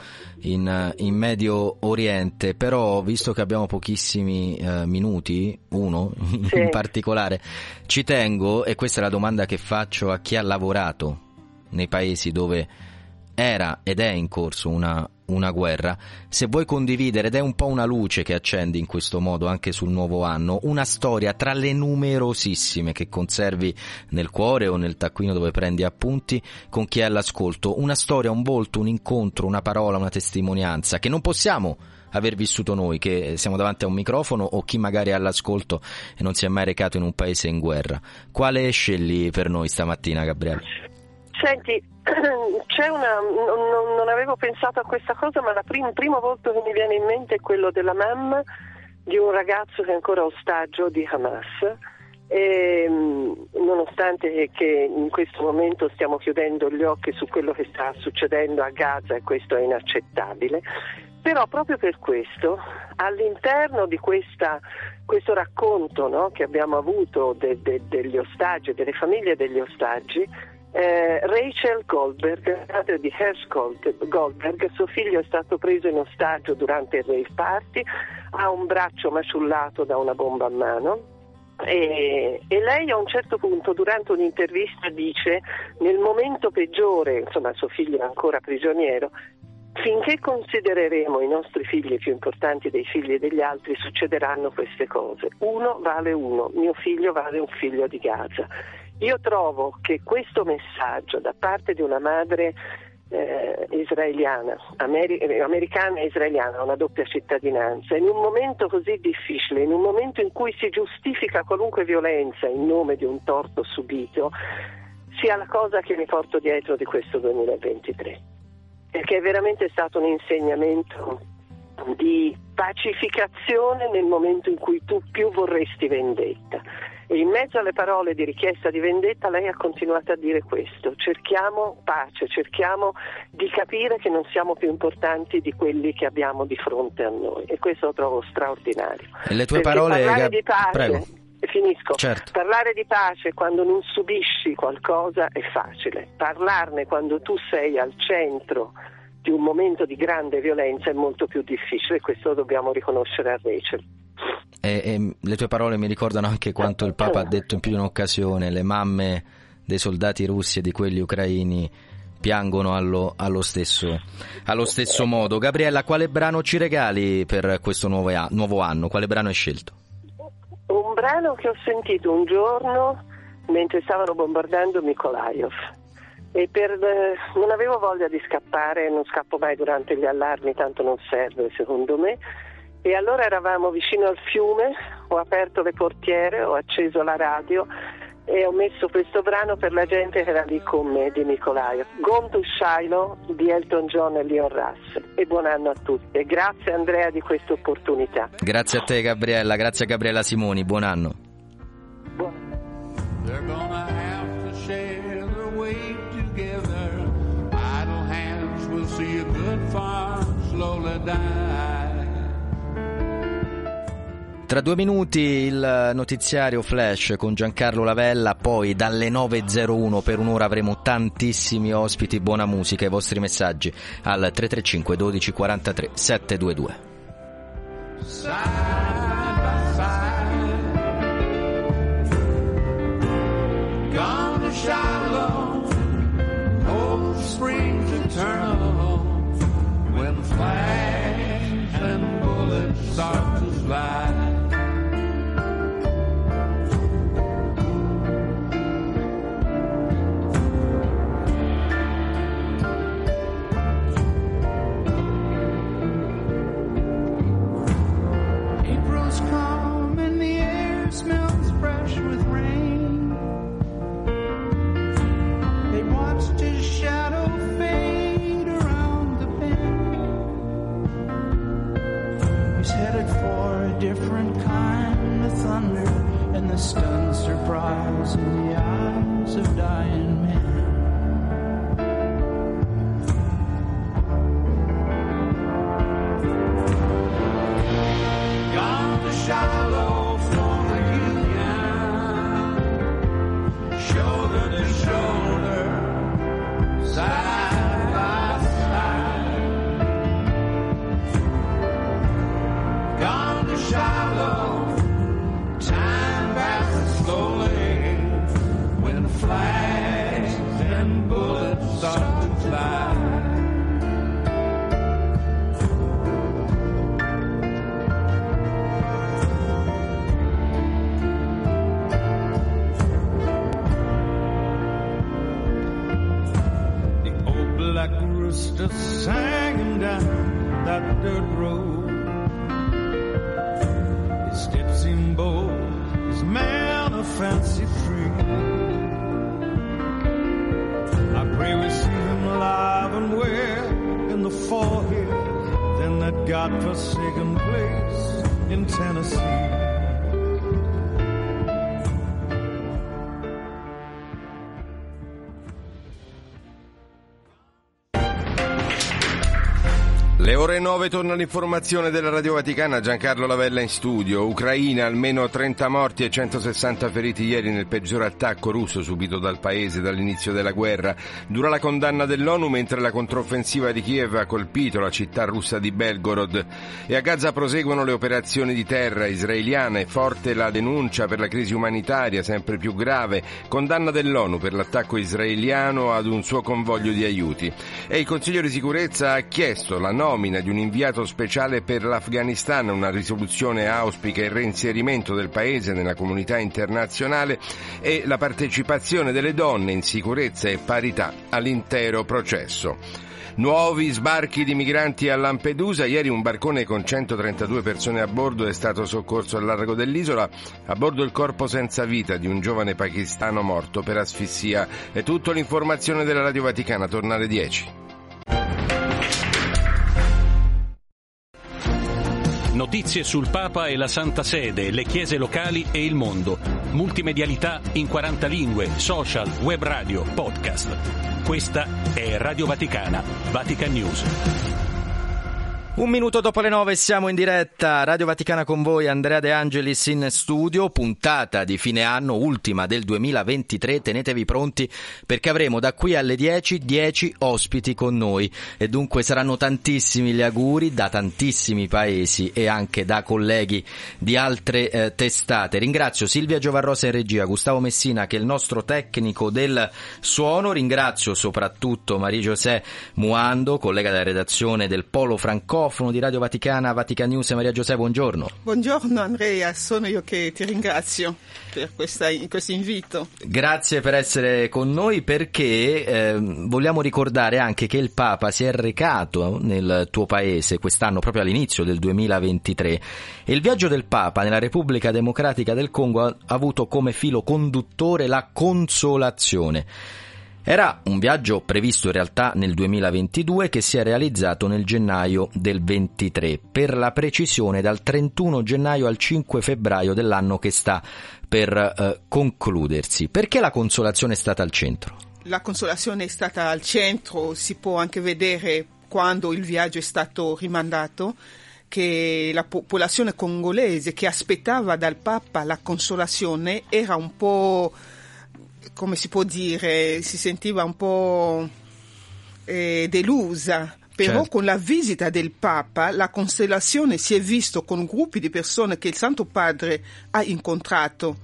in, in Medio Oriente, però visto che abbiamo pochissimi eh, minuti, uno sì. in particolare, ci tengo, e questa è la domanda che faccio a chi ha lavorato nei paesi dove era ed è in corso una una guerra, se vuoi condividere, ed è un po' una luce che accendi in questo modo anche sul nuovo anno, una storia tra le numerosissime che conservi nel cuore o nel taccuino dove prendi appunti con chi è all'ascolto, una storia, un volto, un incontro, una parola, una testimonianza che non possiamo aver vissuto noi, che siamo davanti a un microfono o chi magari è all'ascolto e non si è mai recato in un paese in guerra. Quale scegli per noi stamattina, Gabriele? Senti, c'è una, non, non, avevo pensato a questa cosa, ma il prim, primo volto che mi viene in mente è quello della mamma di un ragazzo che è ancora ostaggio di Hamas. E, nonostante che in questo momento stiamo chiudendo gli occhi su quello che sta succedendo a Gaza e questo è inaccettabile, però proprio per questo all'interno di questa, questo racconto no, che abbiamo avuto de, de, degli ostaggi, delle famiglie degli ostaggi, eh, Rachel Goldberg, madre di Hersh Goldberg, suo figlio è stato preso in ostaggio durante il rave party, ha un braccio maciullato da una bomba a mano. E, e, lei a un certo punto durante un'intervista dice nel momento peggiore, insomma suo figlio è ancora prigioniero, finché considereremo i nostri figli più importanti dei figli degli altri succederanno queste cose. Uno vale uno, mio figlio vale un figlio di Gaza io trovo che questo messaggio da parte di una madre eh, israeliana, ameri- eh, americana e israeliana, una doppia cittadinanza, in un momento così difficile, in un momento in cui si giustifica qualunque violenza in nome di un torto subito, sia la cosa che mi porto dietro di questo 2023, perché è veramente stato un insegnamento di pacificazione nel momento in cui tu più vorresti vendetta. In mezzo alle parole di richiesta di vendetta lei ha continuato a dire questo, cerchiamo pace, cerchiamo di capire che non siamo più importanti di quelli che abbiamo di fronte a noi e questo lo trovo straordinario. E le tue Perché parole... Parlare di pace, Prego. Finisco. Certo. Parlare di pace quando non subisci qualcosa è facile, parlarne quando tu sei al centro di un momento di grande violenza è molto più difficile e questo lo dobbiamo riconoscere a Rachel. E, e, le tue parole mi ricordano anche quanto il Papa ha detto in più di un'occasione, le mamme dei soldati russi e di quelli ucraini piangono allo, allo, stesso, allo stesso, modo. Gabriella, quale brano ci regali per questo nuovo, nuovo anno? Quale brano hai scelto? Un brano che ho sentito un giorno mentre stavano bombardando Mykolaiv e per, eh, non avevo voglia di scappare, non scappo mai durante gli allarmi, tanto non serve secondo me. E allora eravamo vicino al fiume, ho aperto le portiere, ho acceso la radio e ho messo questo brano per la gente che era lì con me di Nicolaio. Gone to Shiloh di Elton John e Leon Russ. E buon anno a tutti. E grazie Andrea di questa opportunità. Grazie a te Gabriella, grazie a Gabriella Simoni, buon anno. Buon Tra due minuti il notiziario flash con Giancarlo Lavella, poi dalle 9.01 per un'ora avremo tantissimi ospiti, buona musica, i vostri messaggi al 335 12 43 722. Side flash and bullets start 9 torna l'informazione della Radio Vaticana, Giancarlo Lavella in studio. Ucraina, almeno 30 morti e 160 feriti ieri nel peggior attacco russo subito dal paese dall'inizio della guerra. Dura la condanna dell'ONU mentre la controffensiva di Kiev ha colpito la città russa di Belgorod. E a Gaza proseguono le operazioni di terra israeliane, forte la denuncia per la crisi umanitaria sempre più grave, condanna dell'ONU per l'attacco israeliano ad un suo convoglio di aiuti. E il Consiglio di sicurezza ha chiesto la nomina di un inviato speciale per l'Afghanistan, una risoluzione auspica il reinserimento del paese nella comunità internazionale e la partecipazione delle donne in sicurezza e parità all'intero processo. Nuovi sbarchi di migranti a Lampedusa. Ieri un barcone con 132 persone a bordo è stato soccorso al largo dell'isola. A bordo il corpo senza vita di un giovane pakistano morto per asfissia. È tutto l'informazione della Radio Vaticana. Torna alle 10. Notizie sul Papa e la Santa Sede, le chiese locali e il mondo. Multimedialità in 40 lingue, social, web radio, podcast. Questa è Radio Vaticana, Vatican News. Un minuto dopo le nove siamo in diretta, Radio Vaticana con voi, Andrea De Angelis in studio, puntata di fine anno, ultima del 2023, tenetevi pronti perché avremo da qui alle 10 10 ospiti con noi. E dunque saranno tantissimi gli auguri da tantissimi paesi e anche da colleghi di altre eh, testate. Ringrazio Silvia Giovarrosa in regia, Gustavo Messina che è il nostro tecnico del suono, ringrazio soprattutto Marie-José Muando, collega della redazione del Polo Franco microfono di Radio Vaticana, Vatican News e Maria Giuseppe, buongiorno. Buongiorno Andrea, sono io che ti ringrazio per questo invito. Grazie per essere con noi perché eh, vogliamo ricordare anche che il Papa si è recato nel tuo paese quest'anno, proprio all'inizio del 2023 e il viaggio del Papa nella Repubblica Democratica del Congo ha avuto come filo conduttore la consolazione. Era un viaggio previsto in realtà nel 2022 che si è realizzato nel gennaio del 23, per la precisione dal 31 gennaio al 5 febbraio dell'anno che sta per eh, concludersi. Perché la consolazione è stata al centro? La consolazione è stata al centro, si può anche vedere quando il viaggio è stato rimandato che la popolazione congolese che aspettava dal Papa la consolazione era un po' come si può dire, si sentiva un po' eh, delusa. Però certo. con la visita del Papa la constellazione si è visto con gruppi di persone che il Santo Padre ha incontrato,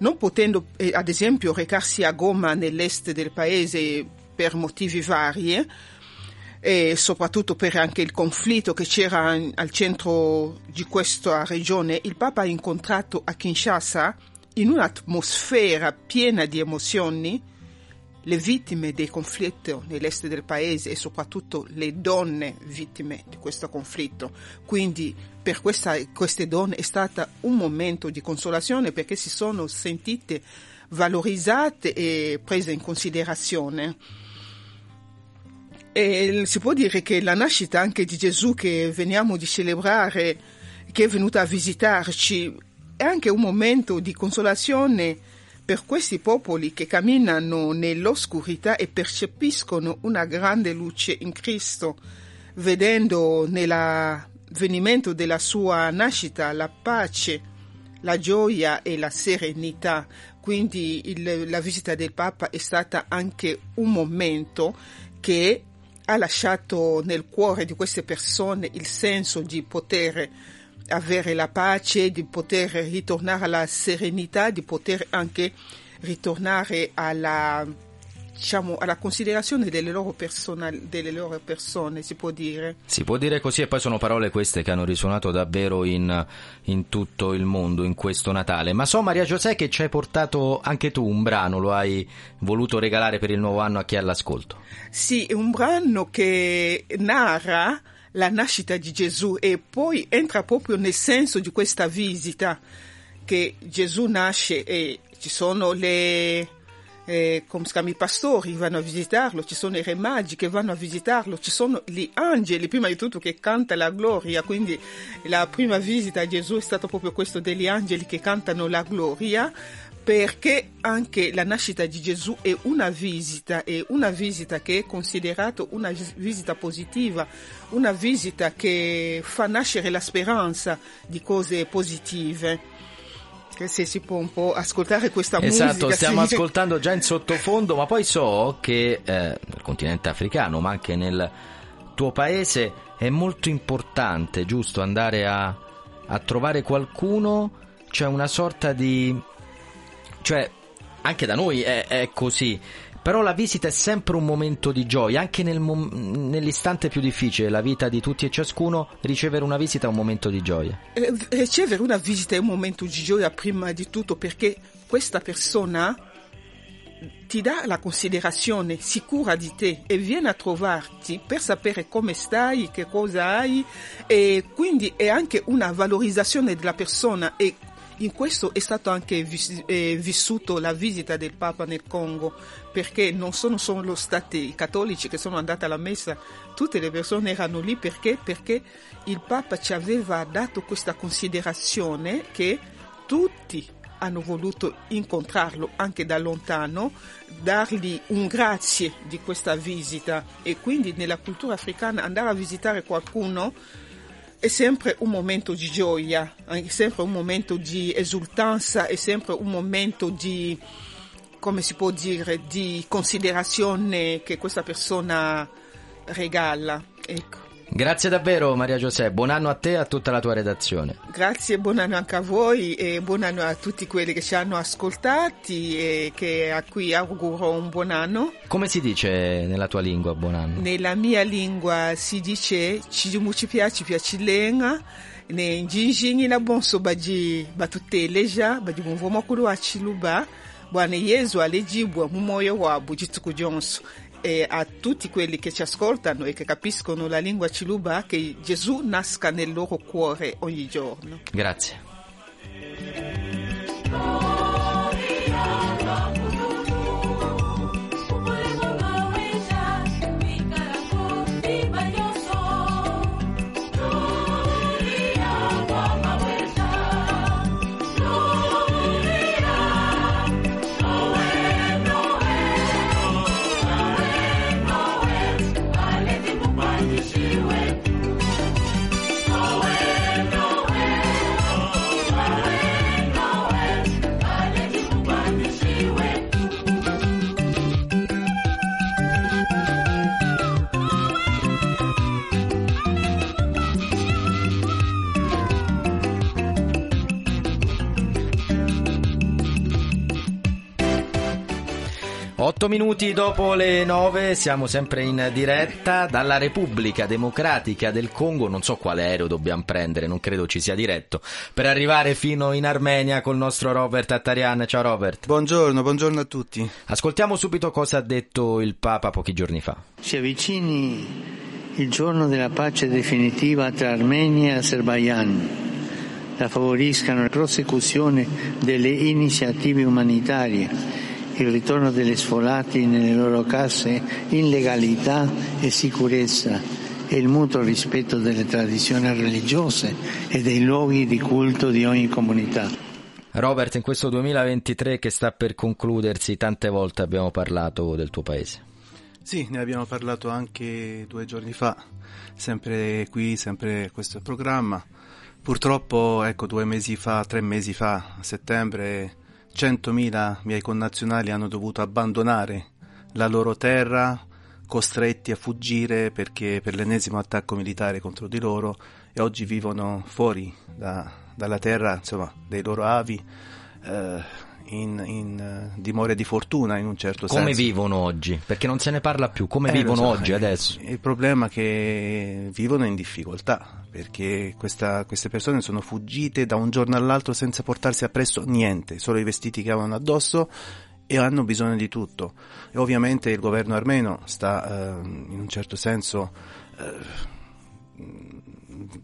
non potendo eh, ad esempio recarsi a Goma nell'est del paese per motivi vari, e soprattutto per anche il conflitto che c'era al centro di questa regione, il Papa ha incontrato a Kinshasa in un'atmosfera piena di emozioni, le vittime dei conflitti nell'est del paese e soprattutto le donne vittime di questo conflitto. Quindi per questa, queste donne è stato un momento di consolazione perché si sono sentite valorizzate e prese in considerazione. E si può dire che la nascita anche di Gesù che veniamo di celebrare, che è venuta a visitarci, è anche un momento di consolazione per questi popoli che camminano nell'oscurità e percepiscono una grande luce in Cristo, vedendo nell'avvenimento della sua nascita la pace, la gioia e la serenità. Quindi il, la visita del Papa è stata anche un momento che ha lasciato nel cuore di queste persone il senso di poter avere la pace, di poter ritornare alla serenità, di poter anche ritornare alla, diciamo, alla considerazione delle loro, persona, delle loro, persone, si può dire. Si può dire così e poi sono parole queste che hanno risuonato davvero in, in tutto il mondo in questo Natale. Ma so Maria Giuseppe che ci hai portato anche tu un brano, lo hai voluto regalare per il nuovo anno a chi è all'ascolto. Sì, un brano che narra la nascita di Gesù e poi entra proprio nel senso di questa visita che Gesù nasce e ci sono le, eh, come si chiama, i pastori vanno a visitarlo, ci sono i re magi che vanno a visitarlo, ci sono gli angeli prima di tutto che canta la gloria, quindi la prima visita a Gesù è stato proprio questo degli angeli che cantano la gloria perché anche la nascita di Gesù è una visita, è una visita che è considerata una visita positiva, una visita che fa nascere la speranza di cose positive. Se si può un po' ascoltare questa esatto, musica. Esatto, stiamo sì. ascoltando già in sottofondo, ma poi so che eh, nel continente africano, ma anche nel tuo paese, è molto importante, giusto, andare a, a trovare qualcuno, c'è una sorta di cioè, anche da noi è, è così. Però la visita è sempre un momento di gioia, anche nel mom- nell'istante più difficile della vita di tutti e ciascuno, ricevere una visita è un momento di gioia. Eh, ricevere una visita è un momento di gioia prima di tutto perché questa persona ti dà la considerazione, si cura di te e viene a trovarti per sapere come stai, che cosa hai e quindi è anche una valorizzazione della persona e in questo è stato anche vis- eh, vissuto la visita del Papa nel Congo, perché non sono solo stati i cattolici che sono andati alla messa, tutte le persone erano lì perché? Perché il Papa ci aveva dato questa considerazione che tutti hanno voluto incontrarlo anche da lontano, dargli un grazie di questa visita e quindi nella cultura africana andare a visitare qualcuno è sempre un momento di gioia, è sempre un momento di esultanza, è sempre un momento di, come si può dire, di considerazione che questa persona regala. Ecco. Grazie davvero Maria Giuseppe, buon anno a te e a tutta la tua redazione. Grazie, buon anno anche a voi e buon anno a tutti quelli che ci hanno ascoltati e che a cui auguro un buon anno. Come si dice nella tua lingua buon anno? Nella mia lingua si dice ci ci piace piace lenga ne njinjinyi na bonso baji batuteleja baji mumvo makulu wa chiluba bwana yesu alejibwa mu moyo wabo jonso e a tutti quelli che ci ascoltano e che capiscono la lingua ciluba che Gesù nasca nel loro cuore ogni giorno. Grazie. Otto minuti dopo le nove siamo sempre in diretta dalla Repubblica Democratica del Congo, non so quale aereo dobbiamo prendere, non credo ci sia diretto, per arrivare fino in Armenia col nostro Robert Attarian. Ciao Robert. Buongiorno, buongiorno a tutti. Ascoltiamo subito cosa ha detto il Papa pochi giorni fa. Si avvicini il giorno della pace definitiva tra Armenia e Azerbaijan. La favoriscano la prosecuzione delle iniziative umanitarie il ritorno degli sfolati nelle loro case in legalità e sicurezza e il mutuo rispetto delle tradizioni religiose e dei luoghi di culto di ogni comunità. Robert, in questo 2023 che sta per concludersi, tante volte abbiamo parlato del tuo paese. Sì, ne abbiamo parlato anche due giorni fa, sempre qui, sempre questo programma. Purtroppo, ecco, due mesi fa, tre mesi fa, a settembre, 100.000 miei connazionali hanno dovuto abbandonare la loro terra, costretti a fuggire perché per l'ennesimo attacco militare contro di loro e oggi vivono fuori da, dalla terra insomma, dei loro avi eh, in, in uh, dimore di fortuna in un certo come senso. Come vivono oggi? Perché non se ne parla più, come eh, vivono so, oggi eh, adesso? Il problema è che vivono in difficoltà perché questa, queste persone sono fuggite da un giorno all'altro senza portarsi appresso niente, solo i vestiti che avevano addosso e hanno bisogno di tutto. E ovviamente il governo armeno sta eh, in un certo senso eh,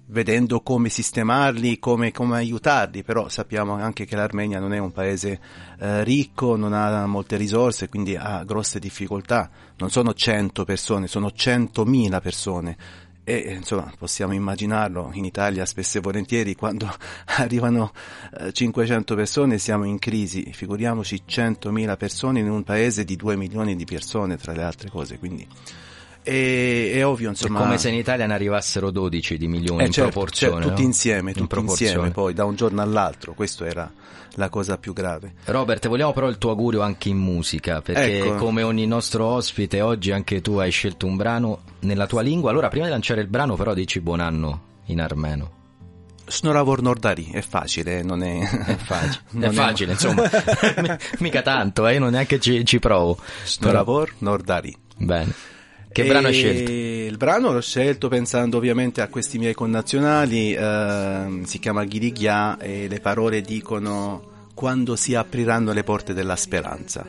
vedendo come sistemarli, come, come, aiutarli, però sappiamo anche che l'Armenia non è un paese eh, ricco, non ha molte risorse, quindi ha grosse difficoltà. Non sono 100 persone, sono 100.000 persone. E insomma possiamo immaginarlo in Italia spesso e volentieri quando arrivano eh, 500 persone siamo in crisi, figuriamoci 100.000 persone in un paese di 2 milioni di persone tra le altre cose, quindi e, è ovvio, insomma. È come se in Italia ne arrivassero 12 di milioni eh, in certo, proporzione. Certo, tutti no? insieme, tutti insieme, poi da un giorno all'altro. Questo era la cosa più grave. Robert, vogliamo però il tuo augurio anche in musica, perché ecco. come ogni nostro ospite, oggi anche tu hai scelto un brano nella tua lingua. Allora, prima di lanciare il brano, però, dici buon anno in armeno. Snoravor Nordari, è facile, non è... È facile, è facile insomma, mica tanto, eh, io non neanche ci, ci provo. Snoravor Nordari. Bene. Che brano hai scelto? Il brano l'ho scelto pensando ovviamente a questi miei connazionali, eh, si chiama Ghirighia e le parole dicono quando si apriranno le porte della speranza.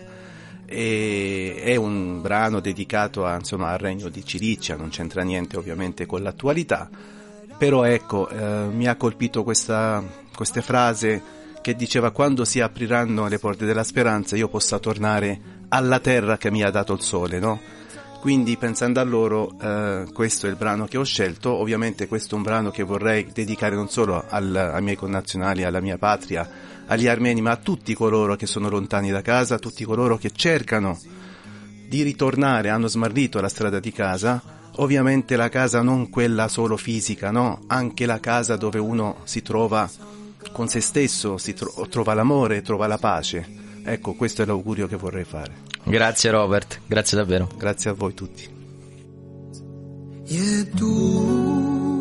E è un brano dedicato a, insomma, al regno di Ciriccia, non c'entra niente ovviamente con l'attualità, però ecco, eh, mi ha colpito questa, questa frase che diceva quando si apriranno le porte della speranza io possa tornare alla terra che mi ha dato il sole, no? Quindi pensando a loro, eh, questo è il brano che ho scelto. Ovviamente questo è un brano che vorrei dedicare non solo al, ai miei connazionali, alla mia patria, agli armeni, ma a tutti coloro che sono lontani da casa, a tutti coloro che cercano di ritornare, hanno smarrito la strada di casa. Ovviamente la casa non quella solo fisica, no? Anche la casa dove uno si trova con se stesso, si tro- trova l'amore, trova la pace. Ecco, questo è l'augurio che vorrei fare. Grazie Robert, grazie davvero. Grazie a voi tutti. Sag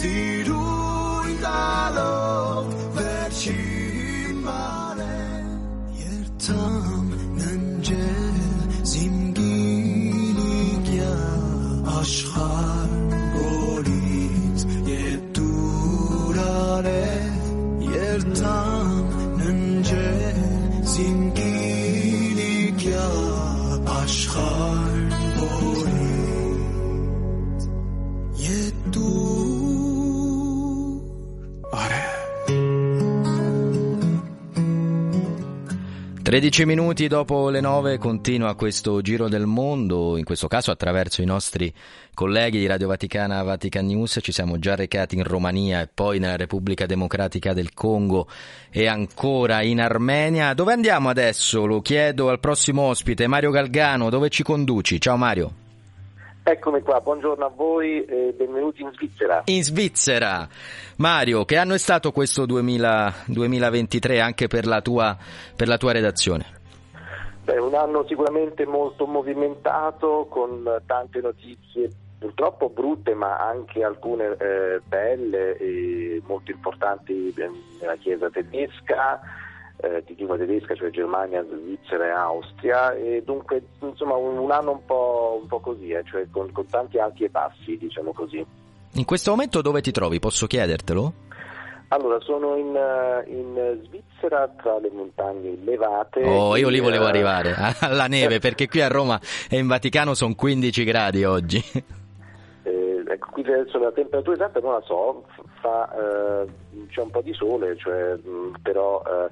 see 13 minuti dopo le 9 continua questo giro del mondo, in questo caso attraverso i nostri colleghi di Radio Vaticana Vatican News. Ci siamo già recati in Romania e poi nella Repubblica Democratica del Congo e ancora in Armenia. Dove andiamo adesso? Lo chiedo al prossimo ospite, Mario Galgano. Dove ci conduci? Ciao Mario. Eccomi qua, buongiorno a voi e benvenuti in Svizzera. In Svizzera. Mario, che anno è stato questo 2000 2023 anche per la tua, per la tua redazione? Beh, un anno sicuramente molto movimentato con tante notizie purtroppo brutte ma anche alcune eh, belle e molto importanti eh, nella Chiesa tedesca, eh, di lingua tedesca, cioè Germania, Svizzera e Austria e dunque insomma un, un anno un po', un po così, eh, cioè con, con tanti alti e bassi diciamo così. In questo momento dove ti trovi? Posso chiedertelo? Allora, sono in, eh, in Svizzera tra le montagne Levate. Oh, io lì volevo eh, arrivare alla neve perché qui a Roma e in Vaticano sono 15 gradi oggi. eh, ecco, qui adesso la temperatura esatta non la so, fa, eh, c'è un po' di sole, cioè, però eh,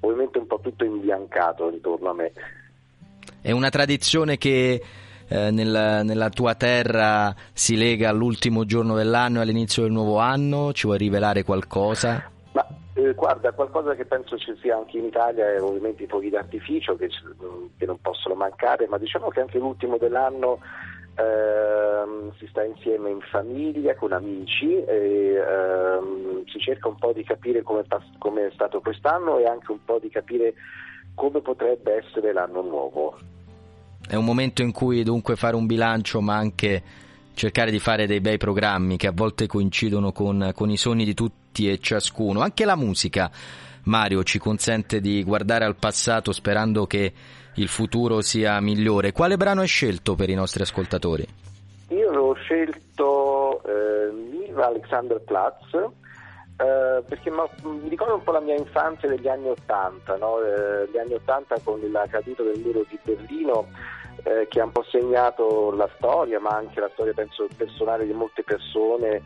ovviamente un po' tutto imbiancato intorno a me. È una tradizione che eh, nella, nella tua terra si lega all'ultimo giorno dell'anno e all'inizio del nuovo anno? Ci vuoi rivelare qualcosa? Ma eh, guarda, qualcosa che penso ci sia anche in Italia è ovviamente i fuochi d'artificio che, ci- che non possono mancare, ma diciamo che anche l'ultimo dell'anno ehm, si sta insieme in famiglia, con amici e ehm, si cerca un po' di capire come, è stato quest'anno e anche un po' di capire come potrebbe essere l'anno nuovo. È un momento in cui dunque fare un bilancio ma anche cercare di fare dei bei programmi che a volte coincidono con, con i sogni di tutti e ciascuno. Anche la musica, Mario, ci consente di guardare al passato sperando che il futuro sia migliore. Quale brano hai scelto per i nostri ascoltatori? Io avevo scelto eh, Miva Alexanderplatz eh, perché ma- mi ricorda un po' la mia infanzia degli anni Ottanta, no? Eh, gli anni Ottanta con la caduta del muro di Berlino eh, che ha un po' segnato la storia, ma anche la storia penso personale di molte persone.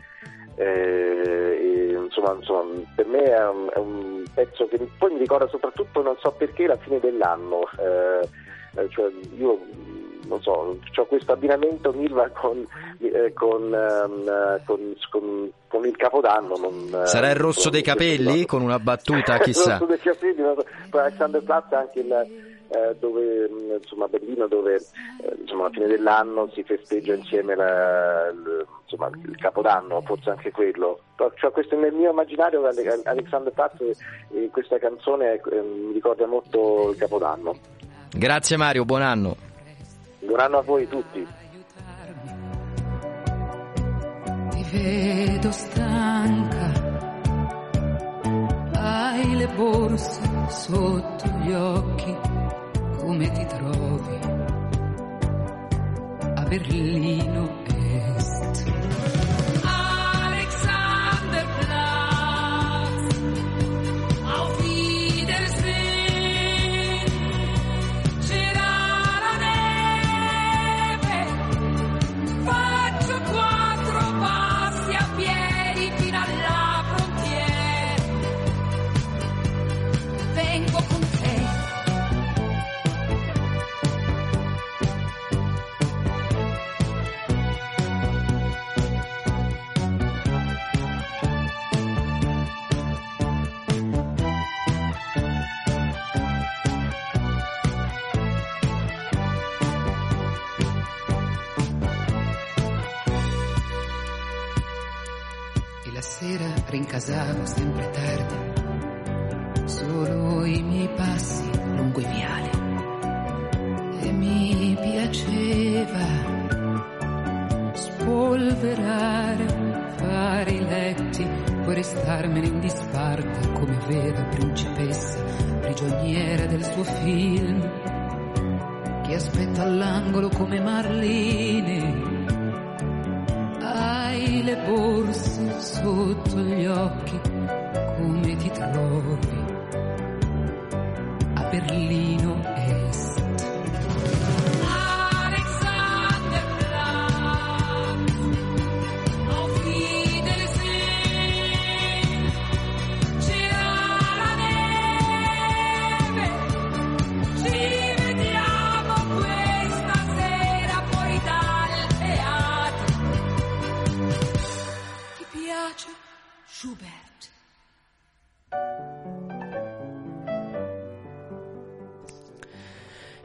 Eh, insomma, insomma, per me è un, è un pezzo che poi mi ricorda soprattutto, non so perché, la fine dell'anno. eh, eh, cioè, io non so, ho questo abbinamento Milva con, eh, con, ehm, eh, con- con- con il Capodanno. Non, eh, Sarà il rosso dei capelli con una battuta, chissà. il rosso dei capelli, Alexanderplatz è anche il, eh, dove, mh, insomma, a Berlino dove eh, insomma, alla fine dell'anno si festeggia insieme la- il, insomma, il Capodanno, forse anche quello. Cioè, questo nel mio immaginario Ale- Alexanderplatz eh, questa canzone eh, mi ricorda molto il Capodanno. Grazie Mario, buon anno. buon anno a voi tutti. Ti vedo stanca, hai le borse sotto gli occhi, come ti trovi? A Berlino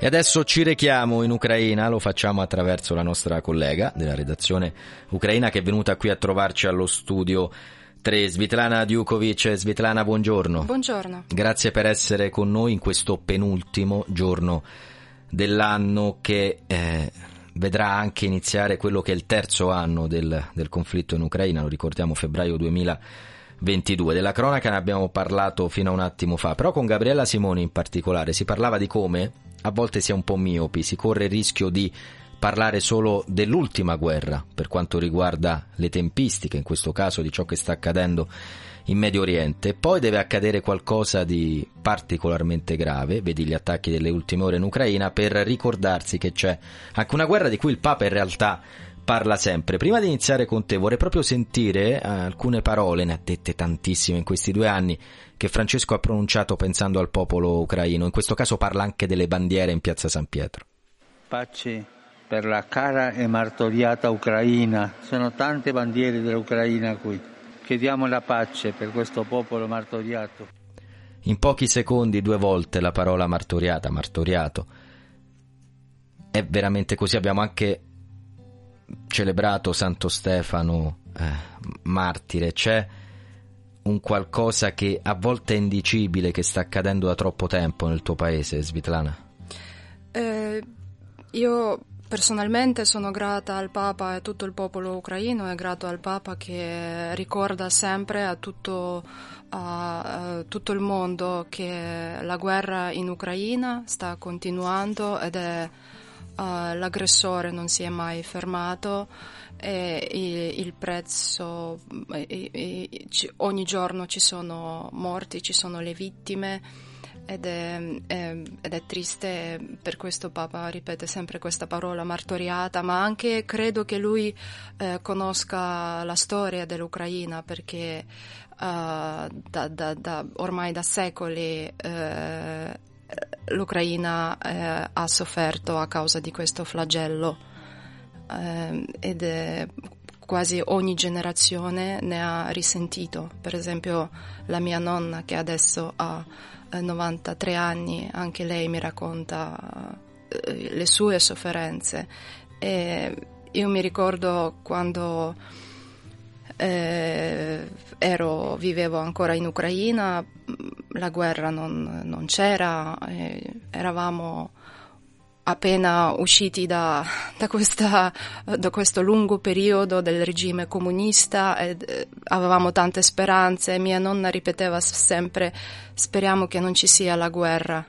adesso ci rechiamo in Ucraina, lo facciamo attraverso la nostra collega della redazione ucraina che è venuta qui a trovarci allo studio 3, Svitlana Djukovic. Svitlana, buongiorno. Buongiorno. Grazie per essere con noi in questo penultimo giorno dell'anno che eh, vedrà anche iniziare quello che è il terzo anno del, del conflitto in Ucraina, lo ricordiamo febbraio 2022. Della cronaca ne abbiamo parlato fino a un attimo fa, però con Gabriella Simoni in particolare si parlava di come a volte si è un po' miopi, si corre il rischio di parlare solo dell'ultima guerra per quanto riguarda le tempistiche, in questo caso di ciò che sta accadendo in Medio Oriente. Poi deve accadere qualcosa di particolarmente grave, vedi gli attacchi delle ultime ore in Ucraina, per ricordarsi che c'è anche una guerra di cui il Papa in realtà parla sempre. Prima di iniziare con te vorrei proprio sentire eh, alcune parole, ne ha dette tantissime in questi due anni, che Francesco ha pronunciato pensando al popolo ucraino. In questo caso parla anche delle bandiere in piazza San Pietro. Pace per la cara e martoriata Ucraina. Sono tante bandiere dell'Ucraina qui. Chiediamo la pace per questo popolo martoriato. In pochi secondi due volte la parola martoriata, martoriato. È veramente così. Abbiamo anche celebrato Santo Stefano eh, martire. C'è un qualcosa che a volte è indicibile che sta accadendo da troppo tempo nel tuo paese, Svitlana? Eh, io personalmente sono grata al Papa e a tutto il popolo ucraino e grato al Papa che ricorda sempre a tutto, a, a tutto il mondo che la guerra in Ucraina sta continuando ed è uh, l'aggressore non si è mai fermato e il, il prezzo e, e, ci, ogni giorno ci sono morti, ci sono le vittime ed è, è, ed è, triste, per questo Papa ripete sempre questa parola martoriata, ma anche credo che lui eh, conosca la storia dell'Ucraina perché uh, da, da, da, ormai da secoli eh, l'Ucraina eh, ha sofferto a causa di questo flagello eh, ed è quasi ogni generazione ne ha risentito. Per esempio la mia nonna che adesso ha 93 anni, anche lei mi racconta eh, le sue sofferenze. E io mi ricordo quando eh, ero, vivevo ancora in Ucraina, la guerra non, non c'era, eravamo appena usciti da, da, questa, da, questo lungo periodo del regime comunista eh, avevamo tante speranze. Mia nonna ripeteva sempre speriamo che non ci sia la guerra.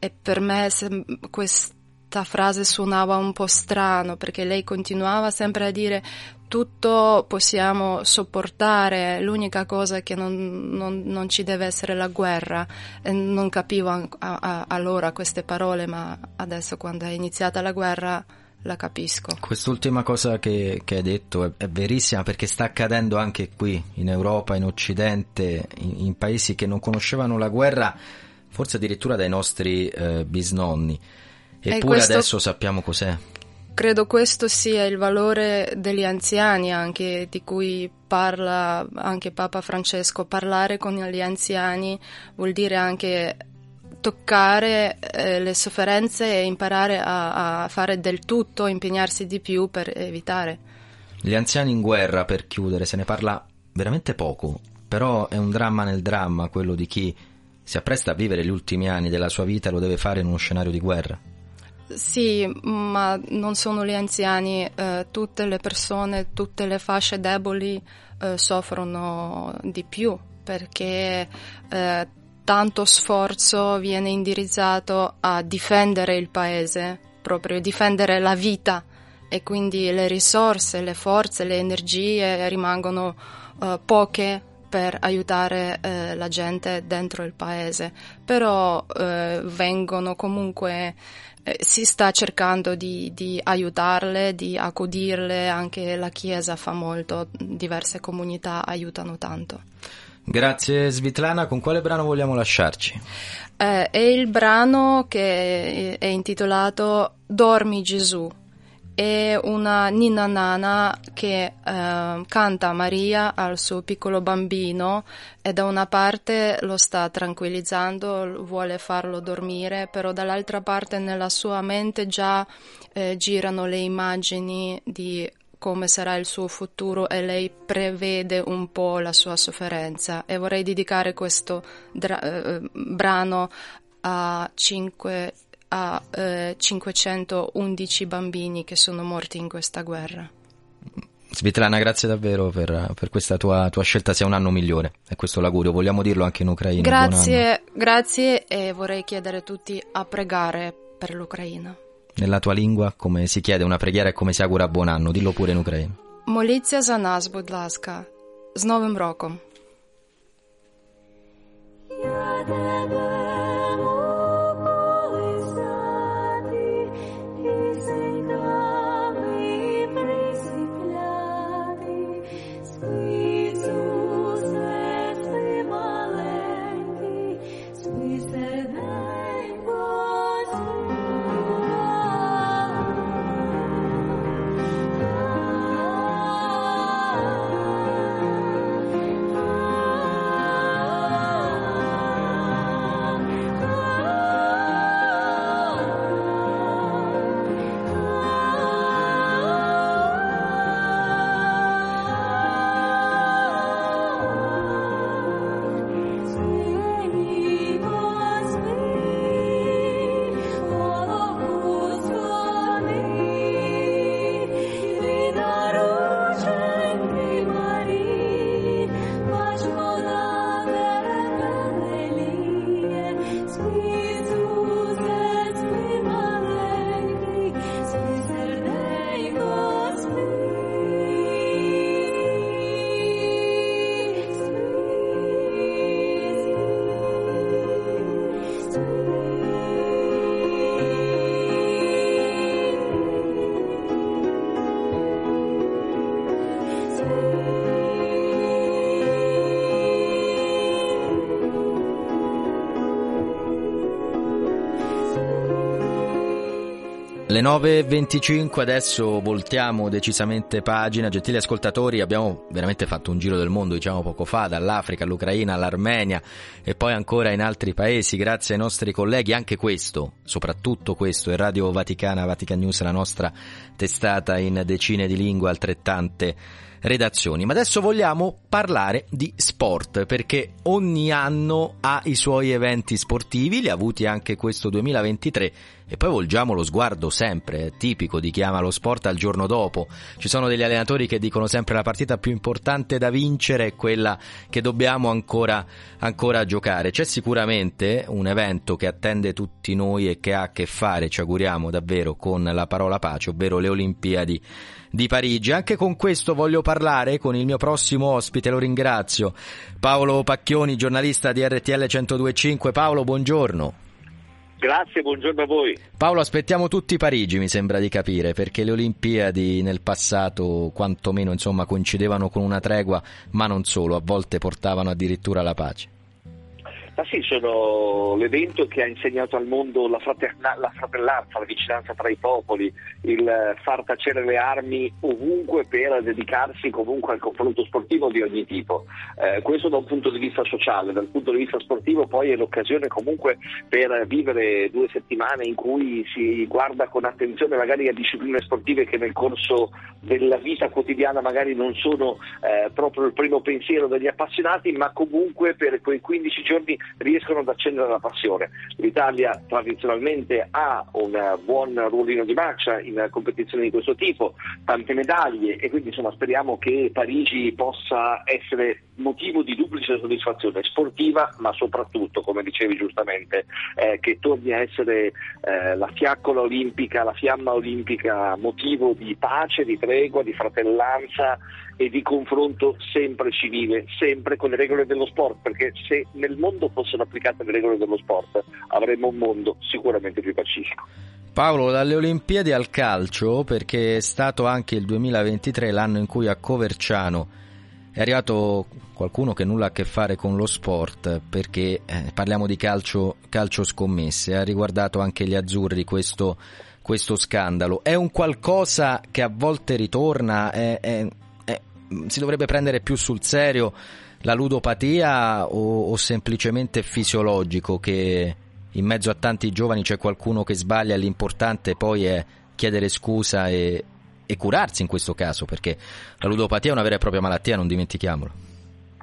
E per me questa frase suonava un po' strano perché lei continuava sempre a dire tutto possiamo sopportare, l'unica cosa è che non, non, non ci deve essere la guerra. E non capivo a, a, allora queste parole, ma adesso quando è iniziata la guerra la capisco. Quest'ultima cosa che, che hai detto è, è, verissima perché sta accadendo anche qui in Europa, in Occidente, in, in paesi che non conoscevano la guerra, forse addirittura dai nostri eh, bisnonni. Eppure questo... adesso sappiamo cos'è credo questo sia il valore degli anziani anche di cui parla anche Papa Francesco. Parlare con gli anziani vuol dire anche toccare eh, le sofferenze e imparare a, a fare del tutto, impegnarsi di più per evitare. Gli anziani in guerra, per chiudere, se ne parla veramente poco, però è un dramma nel dramma quello di chi si appresta a vivere gli ultimi anni della sua vita e lo deve fare in uno scenario di guerra. Sì, ma non sono gli anziani, eh, tutte le persone, tutte le fasce deboli eh, soffrono di più perché eh, tanto sforzo viene indirizzato a difendere il paese, proprio difendere la vita. E quindi le risorse, le forze, le energie rimangono eh, poche per aiutare eh, la gente dentro il paese, però eh, vengono comunque eh, si sta cercando di, di, aiutarle, di accudirle, anche la Chiesa fa molto, diverse comunità aiutano tanto. Grazie Svitlana, con quale brano vogliamo lasciarci? Eh, è il brano che è intitolato Dormi Gesù è una ninna nana che eh, canta Maria al suo piccolo bambino e da una parte lo sta tranquillizzando, vuole farlo dormire, però dall'altra parte nella sua mente già eh, girano le immagini di come sarà il suo futuro e lei prevede un po' la sua sofferenza. E vorrei dedicare questo dra- eh, brano a cinque a eh, 511 bambini che sono morti in questa guerra. Svitlana, grazie davvero per, per questa tua, tua, scelta, sia un anno migliore, e questo l'augurio, vogliamo dirlo anche in Ucraina. Grazie, grazie e vorrei chiedere a tutti a pregare per l'Ucraina. Nella tua lingua, come si chiede una preghiera e come si augura buon anno, dillo pure in ucraino. Моліться за нас, будь ласка, з Новим роком. Я тебе Le 9.25 adesso voltiamo decisamente pagina, gentili ascoltatori abbiamo veramente fatto un giro del mondo diciamo poco fa, dall'Africa all'Ucraina all'Armenia e poi ancora in altri paesi grazie ai nostri colleghi, anche questo, soprattutto questo è Radio Vaticana, Vatican News, la nostra testata in decine di lingue altrettante redazioni. Ma adesso vogliamo parlare di sport perché ogni anno ha i suoi eventi sportivi, li ha avuti anche questo 2023 e poi volgiamo lo sguardo sempre, è tipico di chi ama lo sport al giorno dopo. Ci sono degli allenatori che dicono sempre la partita più importante da vincere è quella che dobbiamo ancora, ancora giocare. C'è sicuramente un evento che attende tutti noi e che ha a che fare, ci auguriamo davvero, con la parola pace, ovvero le Olimpiadi di Parigi. Anche con questo voglio parlare con il mio prossimo ospite, lo ringrazio, Paolo Pacchioni, giornalista di RTL 1025. Paolo, buongiorno. Grazie, buongiorno a voi. Paolo, aspettiamo tutti Parigi, mi sembra di capire, perché le Olimpiadi nel passato quantomeno insomma, coincidevano con una tregua, ma non solo, a volte portavano addirittura la pace. Ma sì, sono l'evento che ha insegnato al mondo la, fraterna- la fratellanza, la vicinanza tra i popoli, il far tacere le armi ovunque per dedicarsi comunque al confronto sportivo di ogni tipo. Eh, questo da un punto di vista sociale, dal punto di vista sportivo poi è l'occasione comunque per vivere due settimane in cui si guarda con attenzione magari a discipline sportive che nel corso della vita quotidiana magari non sono eh, proprio il primo pensiero degli appassionati, ma comunque per quei 15 giorni riescono ad accendere la passione. L'Italia tradizionalmente ha un buon ruolino di marcia in competizioni di questo tipo, tante medaglie e quindi insomma, speriamo che Parigi possa essere motivo di duplice soddisfazione sportiva ma soprattutto, come dicevi giustamente, eh, che torni a essere eh, la fiaccola olimpica, la fiamma olimpica motivo di pace, di tregua, di fratellanza e di confronto sempre civile, sempre con le regole dello sport, perché se nel mondo fossero applicate le regole dello sport avremmo un mondo sicuramente più pacifico. Paolo, dalle Olimpiadi al calcio, perché è stato anche il 2023 l'anno in cui a Coverciano è arrivato qualcuno che nulla ha a che fare con lo sport, perché eh, parliamo di calcio, calcio scommesse, ha riguardato anche gli azzurri questo, questo scandalo. È un qualcosa che a volte ritorna, è, è, si dovrebbe prendere più sul serio la ludopatia o, o semplicemente fisiologico che in mezzo a tanti giovani c'è qualcuno che sbaglia l'importante poi è chiedere scusa e, e curarsi in questo caso, perché la ludopatia è una vera e propria malattia, non dimentichiamolo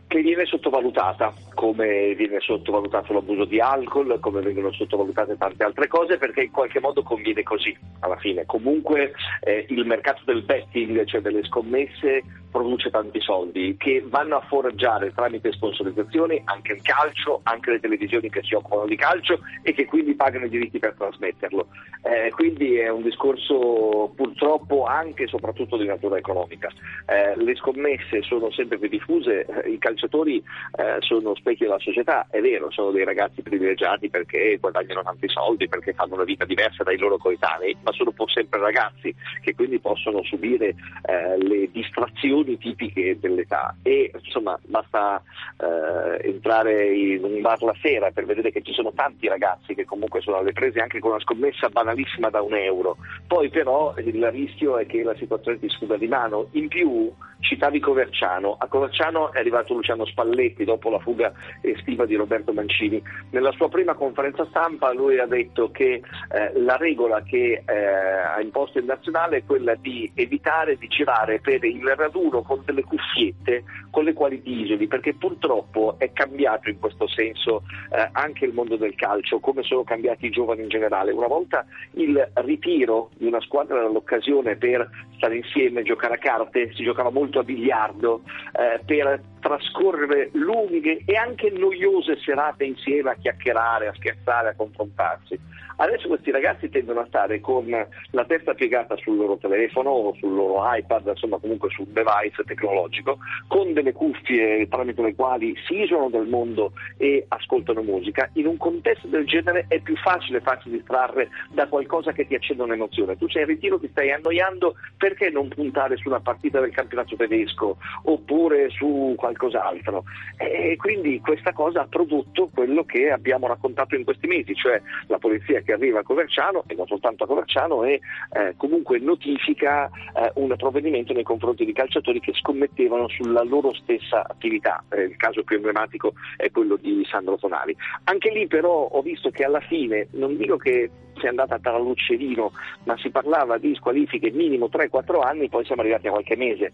che viene sottovalutata, come viene sottovalutato l'abuso di alcol, come vengono sottovalutate tante altre cose, perché in qualche modo conviene così alla fine. Comunque eh, il mercato del betting, cioè delle scommesse, produce tanti soldi che vanno a foraggiare tramite sponsorizzazioni anche il calcio, anche le televisioni che si occupano di calcio e che quindi pagano i diritti per trasmetterlo. Eh, quindi è un discorso purtroppo anche e soprattutto di natura economica. Eh, le scommesse sono sempre più diffuse, eh, i calciatori eh, sono specchi della società, è vero, sono dei ragazzi privilegiati perché guadagnano tanti soldi, perché fanno una vita diversa dai loro coetanei, ma sono sempre ragazzi che quindi possono subire eh, le distrazioni tipiche dell'età. E insomma basta eh, entrare in un bar la sera per vedere che ci sono tanti ragazzi che comunque sono alle prese anche con una scommessa banalissima da un euro, poi però il rischio è che la situazione ti sfuga di mano, in più citavi Coverciano, a Coverciano è arrivato Luciano Spalletti dopo la fuga estiva di Roberto Mancini. Nella sua prima conferenza stampa lui ha detto che eh, la regola che eh, ha imposto il nazionale è quella di evitare di girare per il raduno con delle cuffiette con le quali isoli, perché purtroppo è cambiato in questo senso eh, anche il mondo del calcio, come sono cambiati i giovani in generale. Una volta il ritiro di una squadra era l'occasione per stare insieme, giocare a carte, si giocava molto a biliardo, eh, per trascorrere lunghe e anche noiose serate insieme a chiacchierare, a scherzare, a confrontarsi. Adesso questi ragazzi tendono a stare con la testa piegata sul loro telefono o sul loro iPad, insomma comunque sul device tecnologico, con delle cuffie tramite le quali si isolano dal mondo e ascoltano musica. In un contesto del genere è più facile farsi distrarre da qualcosa che ti accenda un'emozione. Tu sei in ritiro, ti stai annoiando, perché non puntare su una partita del campionato tedesco oppure su qualcos'altro? E quindi questa cosa ha prodotto quello che abbiamo raccontato in questi mesi, cioè la polizia che arriva a Coverciano e non soltanto a Coverciano e eh, comunque notifica eh, un provvedimento nei confronti di calciatori che scommettevano sulla loro stessa attività. Eh, il caso più emblematico è quello di Sandro Tonali. Anche lì però ho visto che alla fine, non dico che sia andata tra l'uccellino, ma si parlava di squalifiche minimo 3-4 anni, poi siamo arrivati a qualche mese.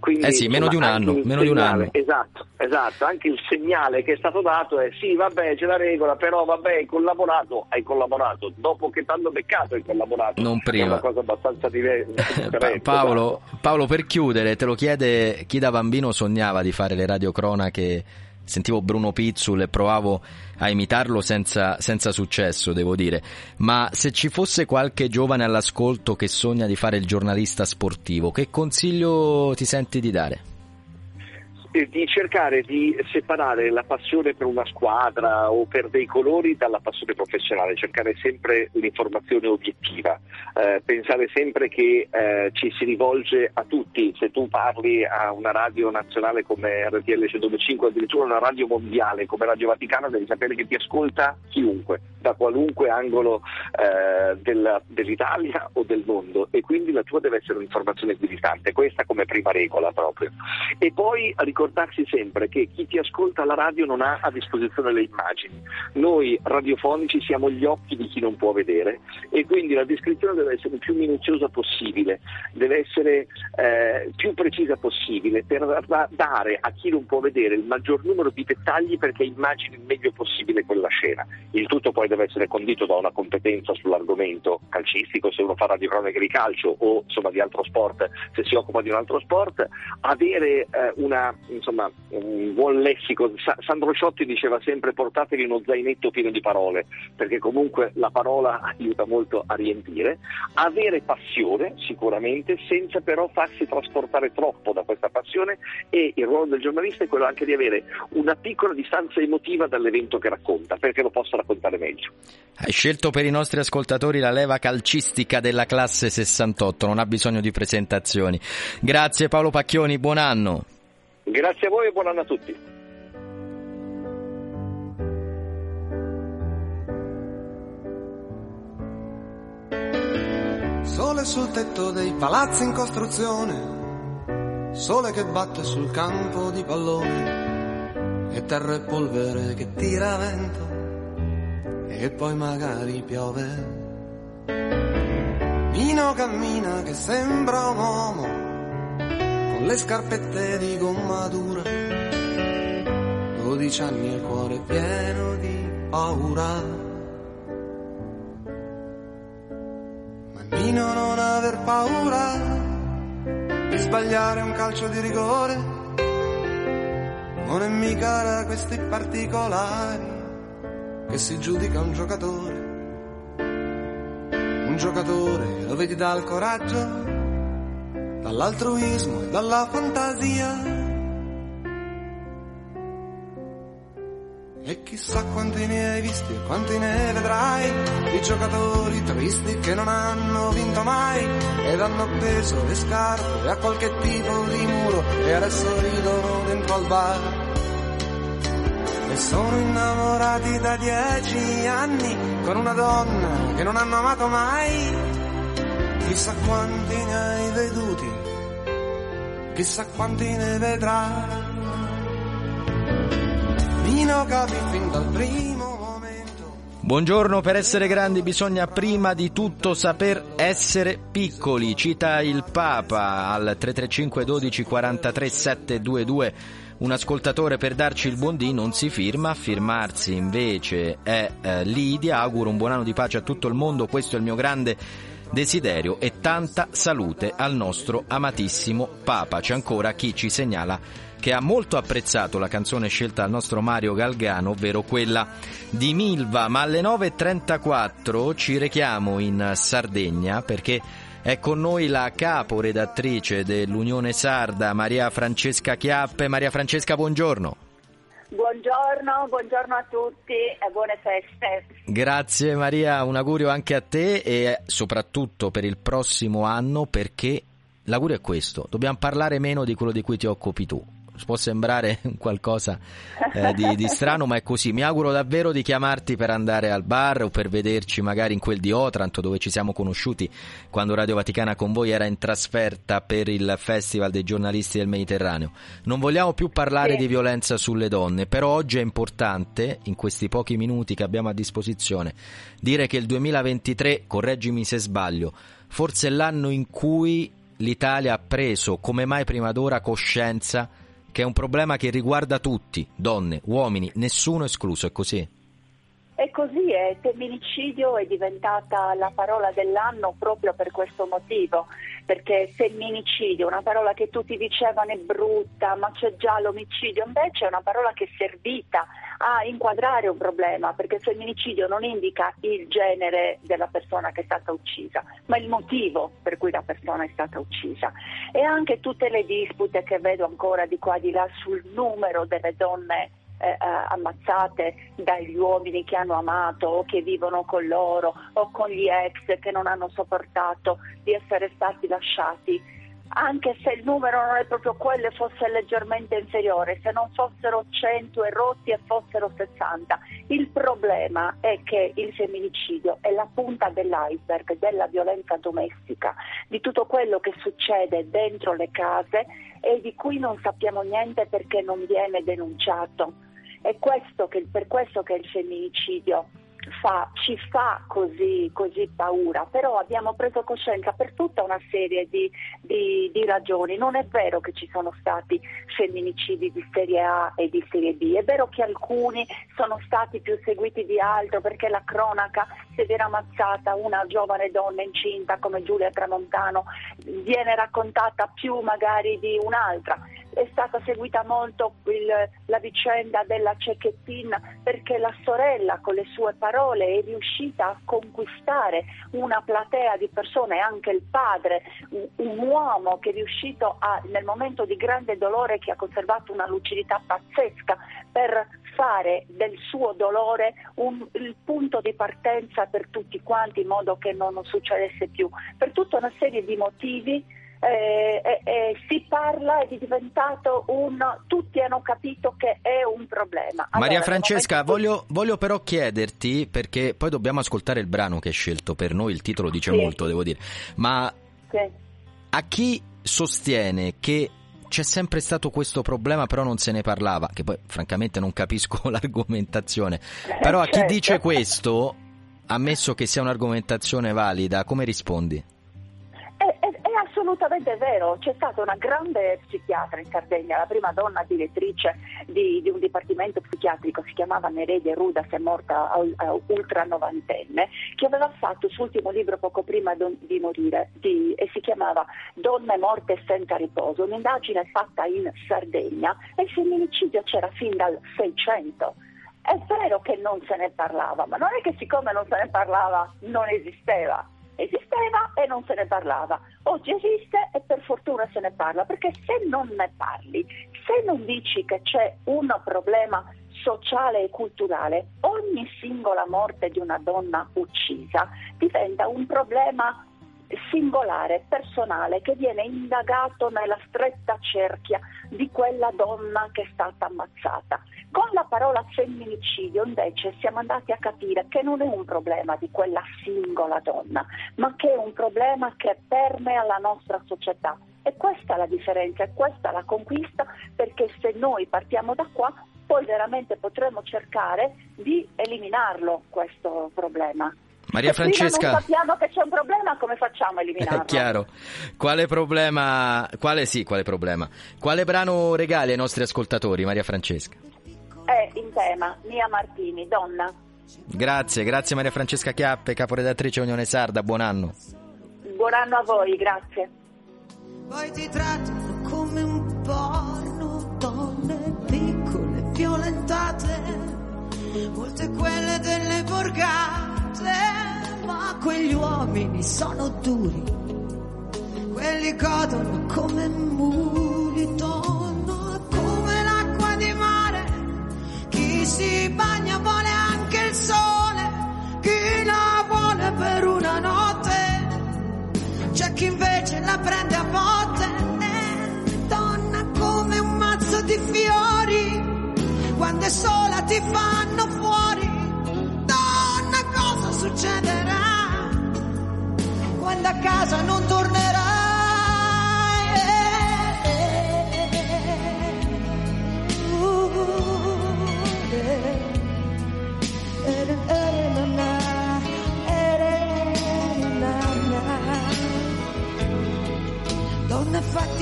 Quindi, Eh sì, meno di un anno, meno di un segnale- anno. Esatto, esatto, anche il segnale che è stato dato è sì, vabbè, c'è la regola, però vabbè, hai collaborato, hai collaborato, dopo che ti hanno beccato hai collaborato. Non prima. È una cosa abbastanza diver- Pa- differente. Paolo, Paolo, per chiudere, te lo chiede chi da bambino sognava di fare le radiocronache. Sentivo Bruno Pizzul e provavo a imitarlo senza, senza successo, devo dire. Ma se ci fosse qualche giovane all'ascolto che sogna di fare il giornalista sportivo, che consiglio ti senti di dare? Eh, di cercare di separare la passione per una squadra o per dei colori dalla passione professionale, cercare sempre l'informazione obiettiva, eh, pensare sempre che eh, ci si rivolge a tutti, se tu parli a una radio nazionale come RTL 105, addirittura una radio mondiale come Radio Vaticano, devi sapere che ti ascolta chiunque, da qualunque angolo eh, del- dell'Italia o del mondo e quindi la tua deve essere un'informazione equidistante, questa come prima regola proprio. E poi ricordarsi sempre che chi ti ascolta alla radio non ha a disposizione le immagini. Noi radiofonici siamo gli occhi di chi non può vedere e quindi la descrizione deve essere più minuziosa possibile, deve essere eh, più precisa possibile per da- dare a chi non può vedere il maggior numero di dettagli perché immagini il meglio possibile quella scena. Il tutto poi deve essere condito da una competenza sull'argomento calcistico, se uno fa radiocronache di calcio o insomma di altro sport, se si occupa di un altro sport, avere eh, una, insomma, un buon lessico. Sa- Sandro Ciotti diceva sempre portatevi uno zainetto pieno di parole, perché comunque la parola aiuta molto a riempire, avere passione sicuramente, senza però farsi trasportare troppo da questa passione e il ruolo del giornalista è quello anche di avere una piccola distanza emotiva dall'evento che racconta, perché lo possa raccontare meglio. Hai scelto per i nostri ascoltatori la leva calcistica della classe 68, non ha bisogno di presentazioni. Grazie Paolo Pacchioni, buon anno. Grazie a voi e buon anno a tutti. Sole sul tetto dei palazzi in costruzione, sole che batte sul campo di pallone, e terra e polvere che tira vento, e poi magari piove. Mino cammina che sembra un uomo, con le scarpette di gomma dura, dodici anni e il cuore pieno di paura. Nino non aver paura di sbagliare un calcio di rigore. Non è mica da questi particolari che si giudica un giocatore. Un giocatore lo vedi dal coraggio, dall'altruismo e dalla fantasia. E chissà quanti ne hai visti e quanti ne vedrai di giocatori tristi che non hanno vinto mai ed hanno appeso le scarpe a qualche tipo di muro e adesso ridono dentro al bar. E sono innamorati da dieci anni con una donna che non hanno amato mai. Chissà quanti ne hai veduti, chissà quanti ne vedrai. Nino capì fin dal primo momento. Buongiorno, per essere grandi bisogna prima di tutto saper essere piccoli, cita il Papa al 335 12 43 722. Un ascoltatore per darci il buon dì non si firma, firmarsi invece è eh, Lidia. Auguro un buon anno di pace a tutto il mondo, questo è il mio grande desiderio e tanta salute al nostro amatissimo Papa. C'è ancora chi ci segnala che ha molto apprezzato la canzone scelta dal nostro Mario Galgano, ovvero quella di Milva, ma alle 9.34 ci rechiamo in Sardegna perché è con noi la caporedattrice dell'Unione Sarda, Maria Francesca Chiappe. Maria Francesca, buongiorno. Buongiorno, buongiorno a tutti e buone feste. Grazie Maria, un augurio anche a te e soprattutto per il prossimo anno perché l'augurio è questo, dobbiamo parlare meno di quello di cui ti occupi tu. Può sembrare qualcosa eh, di, di, strano, ma è così. Mi auguro davvero di chiamarti per andare al bar o per vederci magari in quel di Otranto dove ci siamo conosciuti quando Radio Vaticana con voi era in trasferta per il Festival dei giornalisti del Mediterraneo. Non vogliamo più parlare sì. di violenza sulle donne, però oggi è importante, in questi pochi minuti che abbiamo a disposizione, dire che il 2023, correggimi se sbaglio, forse è l'anno in cui l'Italia ha preso come mai prima d'ora coscienza che è un problema che riguarda tutti, donne, uomini, nessuno escluso, è così? E così è, femminicidio è diventata la parola dell'anno proprio per questo motivo, perché femminicidio, una parola che tutti dicevano è brutta, ma c'è già l'omicidio, invece è una parola che è servita a inquadrare un problema, perché femminicidio non indica il genere della persona che è stata uccisa, ma il motivo per cui la persona è stata uccisa. E anche tutte le dispute che vedo ancora di qua e di là sul numero delle donne eh, eh, ammazzate dagli uomini che hanno amato o che vivono con loro o con gli ex che non hanno sopportato di essere stati lasciati anche se il numero non è proprio quello e fosse leggermente inferiore, se non fossero 100 erotti e fossero 60. Il problema è che il femminicidio è la punta dell'iceberg della violenza domestica, di tutto quello che succede dentro le case e di cui non sappiamo niente perché non viene denunciato. È questo che, per questo che il femminicidio fa, ci fa così, così, paura, però abbiamo preso coscienza per tutta una serie di, di, di, ragioni. Non è vero che ci sono stati femminicidi di serie A e di serie B, è vero che alcuni sono stati più seguiti di altro perché la cronaca, se viene ammazzata una giovane donna incinta come Giulia Tramontano, viene raccontata più magari di un'altra è stata seguita molto il, la vicenda della Cecchettin perché la sorella con le sue parole è riuscita a conquistare una platea di persone, anche il padre, un, un uomo che è riuscito a, nel momento di grande dolore che ha conservato una lucidità pazzesca per fare del suo dolore un, il punto di partenza per tutti quanti in modo che non succedesse più. Per tutta una serie di motivi eh, eh, si parla ed è diventato un... tutti hanno capito che è un problema. Allora, Maria Francesca, voglio, voglio, però chiederti, perché poi dobbiamo ascoltare il brano che hai scelto per noi, il titolo dice sì. molto, devo dire, ma sì. a chi sostiene che c'è sempre stato questo problema, però non se ne parlava, che poi francamente non capisco l'argomentazione, però a chi certo. dice questo, ammesso che sia un'argomentazione valida, come rispondi? Assolutamente vero, c'è stata una grande psichiatra in Sardegna, la prima donna direttrice di, di un dipartimento psichiatrico, si chiamava Neredia Ruda, si è morta a, a ultra novantenne, che aveva fatto il suo ultimo libro poco prima di, di morire di, e si chiamava Donne morte senza riposo, un'indagine fatta in Sardegna e il femminicidio c'era fin dal 600. È vero che non se ne parlava, ma non è che siccome non se ne parlava non esisteva esisteva e non se ne parlava. Oggi esiste e per fortuna se ne parla, perché se non ne parli, se non dici che c'è un problema sociale e culturale, ogni singola morte di una donna uccisa diventa un problema singolare, personale, che viene indagato nella stretta cerchia di quella donna che è stata ammazzata. Con la parola femminicidio invece siamo andati a capire che non è un problema di quella singola donna, ma che è un problema che permea la nostra società. E questa è la differenza, e questa è la conquista, perché se noi partiamo da qua, poi veramente potremo cercare di eliminarlo questo problema. Maria Francesca. Se sappiamo che c'è un problema, come facciamo a eliminarlo? È chiaro. Quale problema? Quale sì, quale problema? Quale brano regali ai nostri ascoltatori, Maria Francesca? È in tema Mia Martini, donna. Grazie, grazie Maria Francesca Chiappe, caporedattrice Unione Sarda, buon anno. Buon anno a voi, grazie. Poi ti trattano come un porno, donne piccole, violentate, molte quelle delle borgate ma quegli uomini sono duri, quelli godono come muli, tonno come l'acqua di mare, chi si bagna vuole anche il sole, chi la vuole per una notte, c'è chi invece la prende a botte, donna come un mazzo di fiori, quando è sola ti fanno quando a casa non tornerai.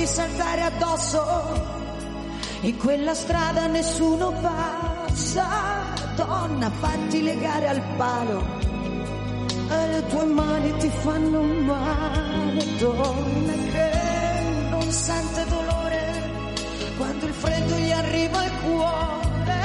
saltare addosso. In quella strada nessuno passa, donna, fatti legare al palo. E le tue mani ti fanno male, donna che non sente dolore quando il freddo gli arriva al cuore.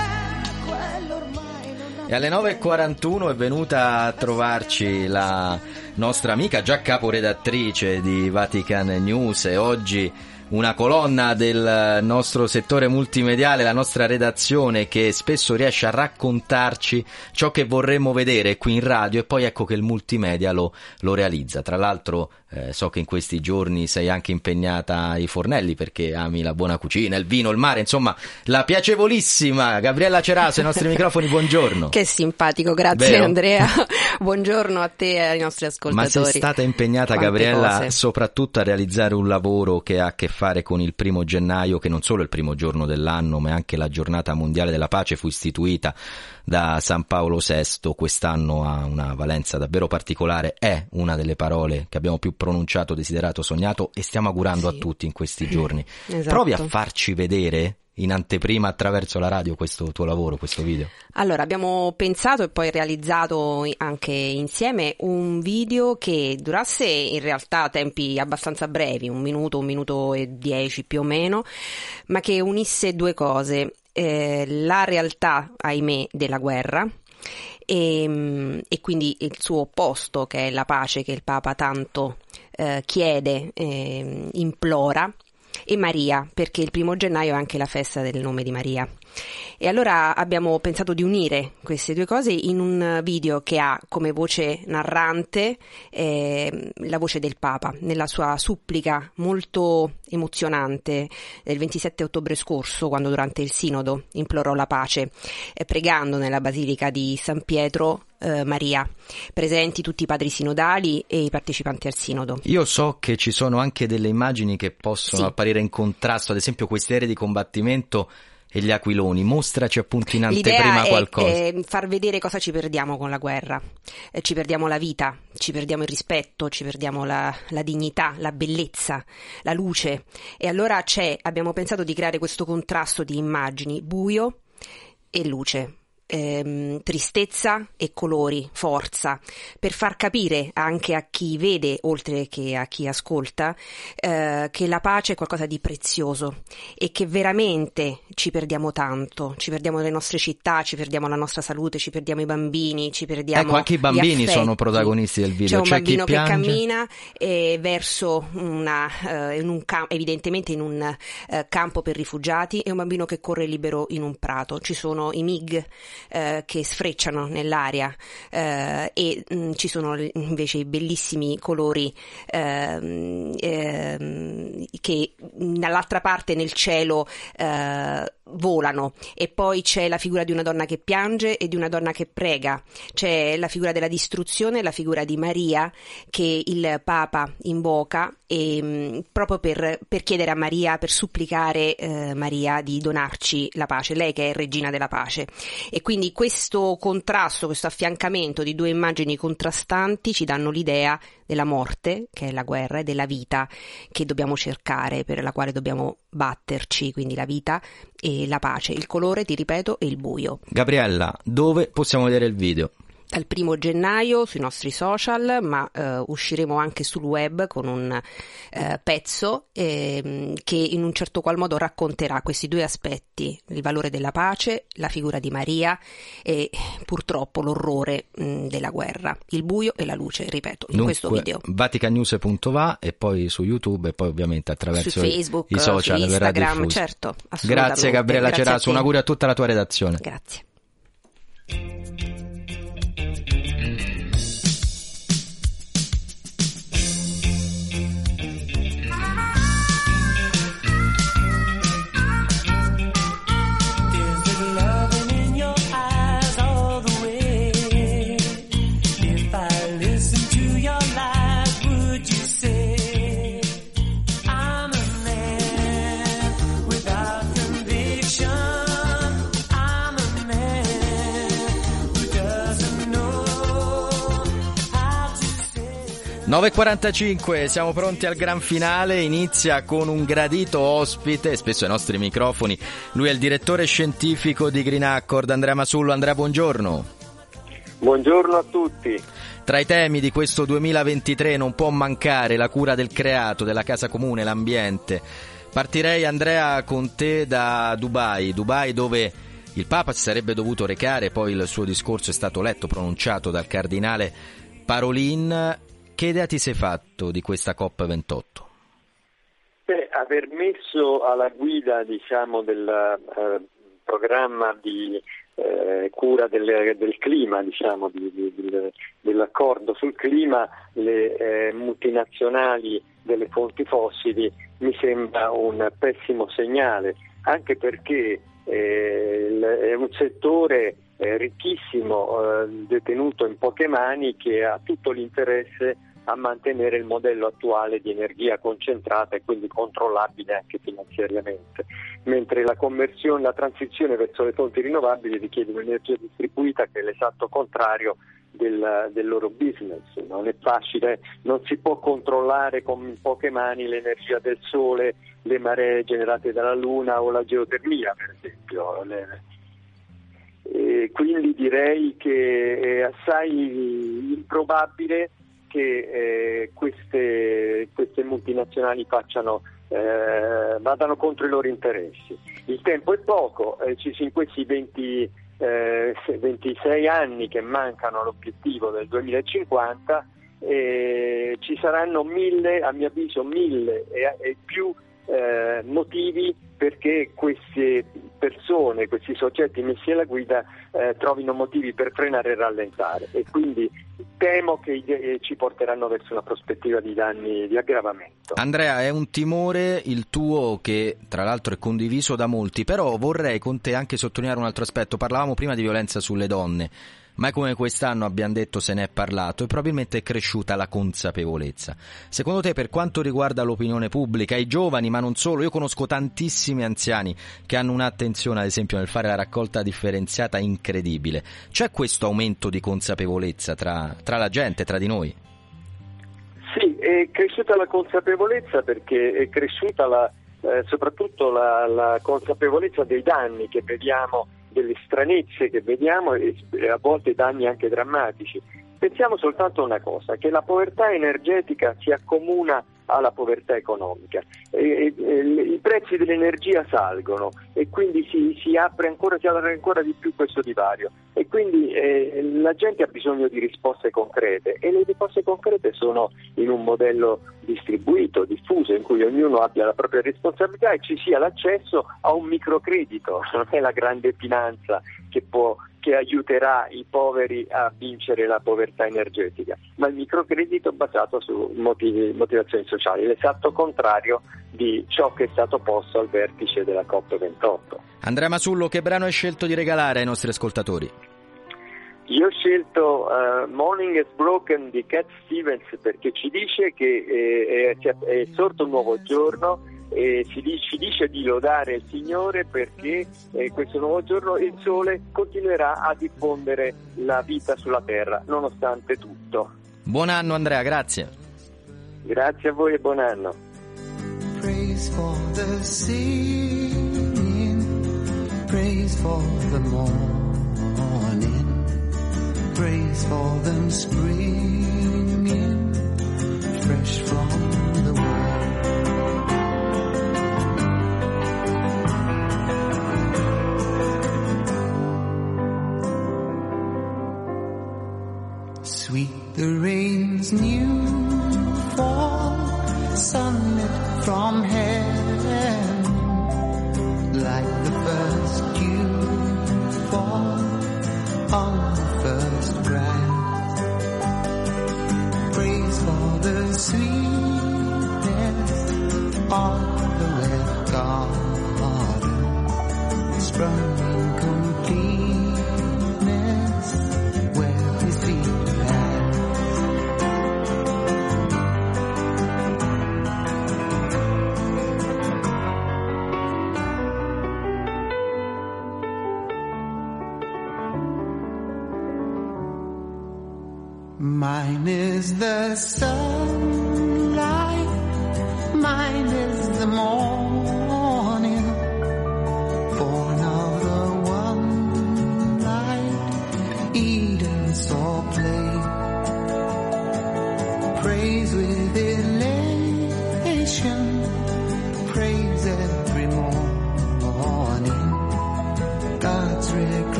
Quello ormai non ha E alle 9.41 è venuta a trovarci la nostra amica, già caporedattrice di Vatican News e oggi una colonna del nostro settore multimediale, la nostra redazione che spesso riesce a raccontarci ciò che vorremmo vedere qui in radio e poi ecco che il multimedia lo, lo realizza. Tra l'altro eh, so che in questi giorni sei anche impegnata ai fornelli perché ami la buona cucina, il vino, il mare, insomma la piacevolissima Gabriella Ceraso ai nostri microfoni, buongiorno. Che simpatico, grazie Vero? Andrea. Buongiorno a te e ai nostri Ma ascoltatori. sei stata impegnata, Quante Gabriella, cose. soprattutto a realizzare un lavoro che ha a che fare con il primo gennaio, che non solo è il primo giorno dell'anno, ma anche la giornata mondiale della pace, fu istituita da San Paolo VI, quest'anno ha una valenza davvero particolare, è una delle parole che abbiamo più pronunciato, desiderato, sognato e stiamo augurando a tutti in questi giorni. Esatto. Provi a farci vedere in anteprima attraverso la radio questo tuo lavoro, questo video. Allora, abbiamo pensato e poi realizzato anche insieme un video che durasse in realtà tempi abbastanza brevi, un minuto, un minuto e dieci più o meno, ma che unisse due cose. Eh, la realtà, ahimè, della guerra e, e quindi il suo opposto, che è la pace che il Papa tanto eh, chiede, eh, implora, e Maria, perché il primo gennaio è anche la festa del nome di Maria. E allora abbiamo pensato di unire queste due cose in un video che ha come voce narrante eh, la voce del Papa nella sua supplica molto emozionante del 27 ottobre scorso, quando durante il Sinodo implorò la pace, eh, pregando nella Basilica di San Pietro eh, Maria, presenti tutti i padri sinodali e i partecipanti al Sinodo. Io so che ci sono anche delle immagini che possono Sì. apparire in contrasto, ad esempio questi aerei di combattimento e gli aquiloni. Mostraci appunto in anteprima è, qualcosa. è far vedere cosa ci perdiamo con la guerra. Eh, ci perdiamo la vita, ci perdiamo il rispetto, ci perdiamo la, la dignità, la bellezza, la luce. E allora c'è, abbiamo pensato di creare questo contrasto di immagini, buio e luce. Ehm, tristezza e colori, forza, per far capire anche a chi vede, oltre che a chi ascolta, eh, che la pace è qualcosa di prezioso e che veramente ci perdiamo tanto, ci perdiamo le nostre città, ci perdiamo la nostra salute, ci perdiamo i bambini, ci perdiamo Ecco, anche i bambini sono protagonisti del video. C'è un C'è bambino che cammina eh, verso una, eh, in un cam- evidentemente in un eh, campo per rifugiati e un bambino che corre libero in un prato. Ci sono i MiG eh, che sfrecciano nell'aria eh, e mh, ci sono invece i bellissimi colori ehm, ehm, che dall'altra parte nel cielo eh, volano e poi c'è la figura di una donna che piange e di una donna che prega, c'è la figura della distruzione, la figura di Maria che il Papa invoca e, mh, proprio per, per chiedere a Maria, per supplicare eh, Maria di donarci la pace, lei che è regina della pace. E quindi questo contrasto, questo affiancamento di due immagini contrastanti ci danno l'idea della morte, che è la guerra, e della vita che dobbiamo cercare, per la quale dobbiamo batterci, quindi la vita e la pace, il colore, ti ripeto, e il buio. Gabriella, dove possiamo vedere il video? Dal primo gennaio sui nostri social, ma eh, usciremo anche sul web con un eh, pezzo ehm, che in un certo qual modo racconterà questi due aspetti, il valore della pace, la figura di Maria e purtroppo l'orrore mh, della guerra, il buio e la luce, ripeto, in questo video. vaticanews.va e poi su YouTube e poi ovviamente attraverso Facebook, i social verrà Instagram, diffuso. certo. Grazie Gabriella Grazie te. un augurio a tutta la tua redazione. Grazie. 9.45, siamo pronti al gran finale, inizia con un gradito ospite, spesso ai nostri microfoni, lui è il direttore scientifico di Green Accord, Andrea Masullo. Andrea, buongiorno. Buongiorno a tutti. Tra i temi di questo 2023 non può mancare la cura del creato, della casa comune, l'ambiente. Partirei Andrea con te da Dubai, Dubai dove il Papa si sarebbe dovuto recare, poi il suo discorso è stato letto, pronunciato dal cardinale Parolin. Che idea ti sei fatto di questa COP28? Beh, aver messo alla guida diciamo, del eh, programma di eh, cura del, del clima, diciamo, di, di, del, dell'accordo sul clima, le eh, multinazionali delle fonti fossili mi sembra un pessimo segnale, anche perché eh, è un settore eh, ricchissimo, eh, detenuto in poche mani, che ha tutto l'interesse a mantenere il modello attuale di energia concentrata e quindi controllabile anche finanziariamente, mentre la la transizione verso le fonti rinnovabili richiede un'energia distribuita che è l'esatto contrario del, del, loro business. Non è facile, non si può controllare con poche mani l'energia del sole, le maree generate dalla luna o la geotermia, per esempio. E quindi direi che è assai improbabile che eh, queste, queste, multinazionali facciano, eh, vadano contro i loro interessi. Il tempo è poco, eh, in questi 20, 26 anni che mancano all'obiettivo del 2050 ci saranno mille, a mio avviso, mille e, e più eh, motivi perché queste persone, questi soggetti messi alla guida eh, trovino motivi per frenare e rallentare e quindi temo che eh, ci porteranno verso una prospettiva di danni di aggravamento. Andrea, è un timore il tuo che tra l'altro è condiviso da molti, però vorrei con te anche sottolineare un altro aspetto. Parlavamo prima di violenza sulle donne. Mai come quest'anno abbiamo detto se ne è parlato e probabilmente è cresciuta la consapevolezza. Secondo te per quanto riguarda l'opinione pubblica, i giovani ma non solo, io conosco tantissimi anziani che hanno un'attenzione ad esempio nel fare la raccolta differenziata incredibile. C'è questo aumento di consapevolezza tra, tra la gente, tra di noi? Sì, è cresciuta la consapevolezza perché è cresciuta la, eh, soprattutto la, la consapevolezza dei danni che vediamo delle stranezze che vediamo e a volte danni anche drammatici. Pensiamo soltanto a una cosa, che la povertà energetica si accomuna alla povertà economica. E, e, I prezzi dell'energia salgono e quindi si, si, apre ancora, si apre ancora di più questo divario e quindi eh, la gente ha bisogno di risposte concrete e le risposte concrete sono in un modello distribuito, diffuso, in cui ognuno abbia la propria responsabilità e ci sia l'accesso a un microcredito, non è la grande finanza che può che aiuterà i poveri a vincere la povertà energetica, ma il microcredito basato su motivi, motivazioni sociali, l'esatto contrario di ciò che è stato posto al vertice della COP28. Andrea Masullo, che brano hai scelto di regalare ai nostri ascoltatori? Io ho scelto uh, Morning is Broken di Cat Stevens perché ci dice che eh, è, è sorto un nuovo giorno e ci dice, ci dice di lodare il Signore perché eh, questo nuovo giorno il sole continuerà a diffondere la vita sulla terra nonostante tutto. Buon anno Andrea, grazie. Grazie a voi e buon anno. Praise for the singing, praise for the morning, praise for them springing fresh from new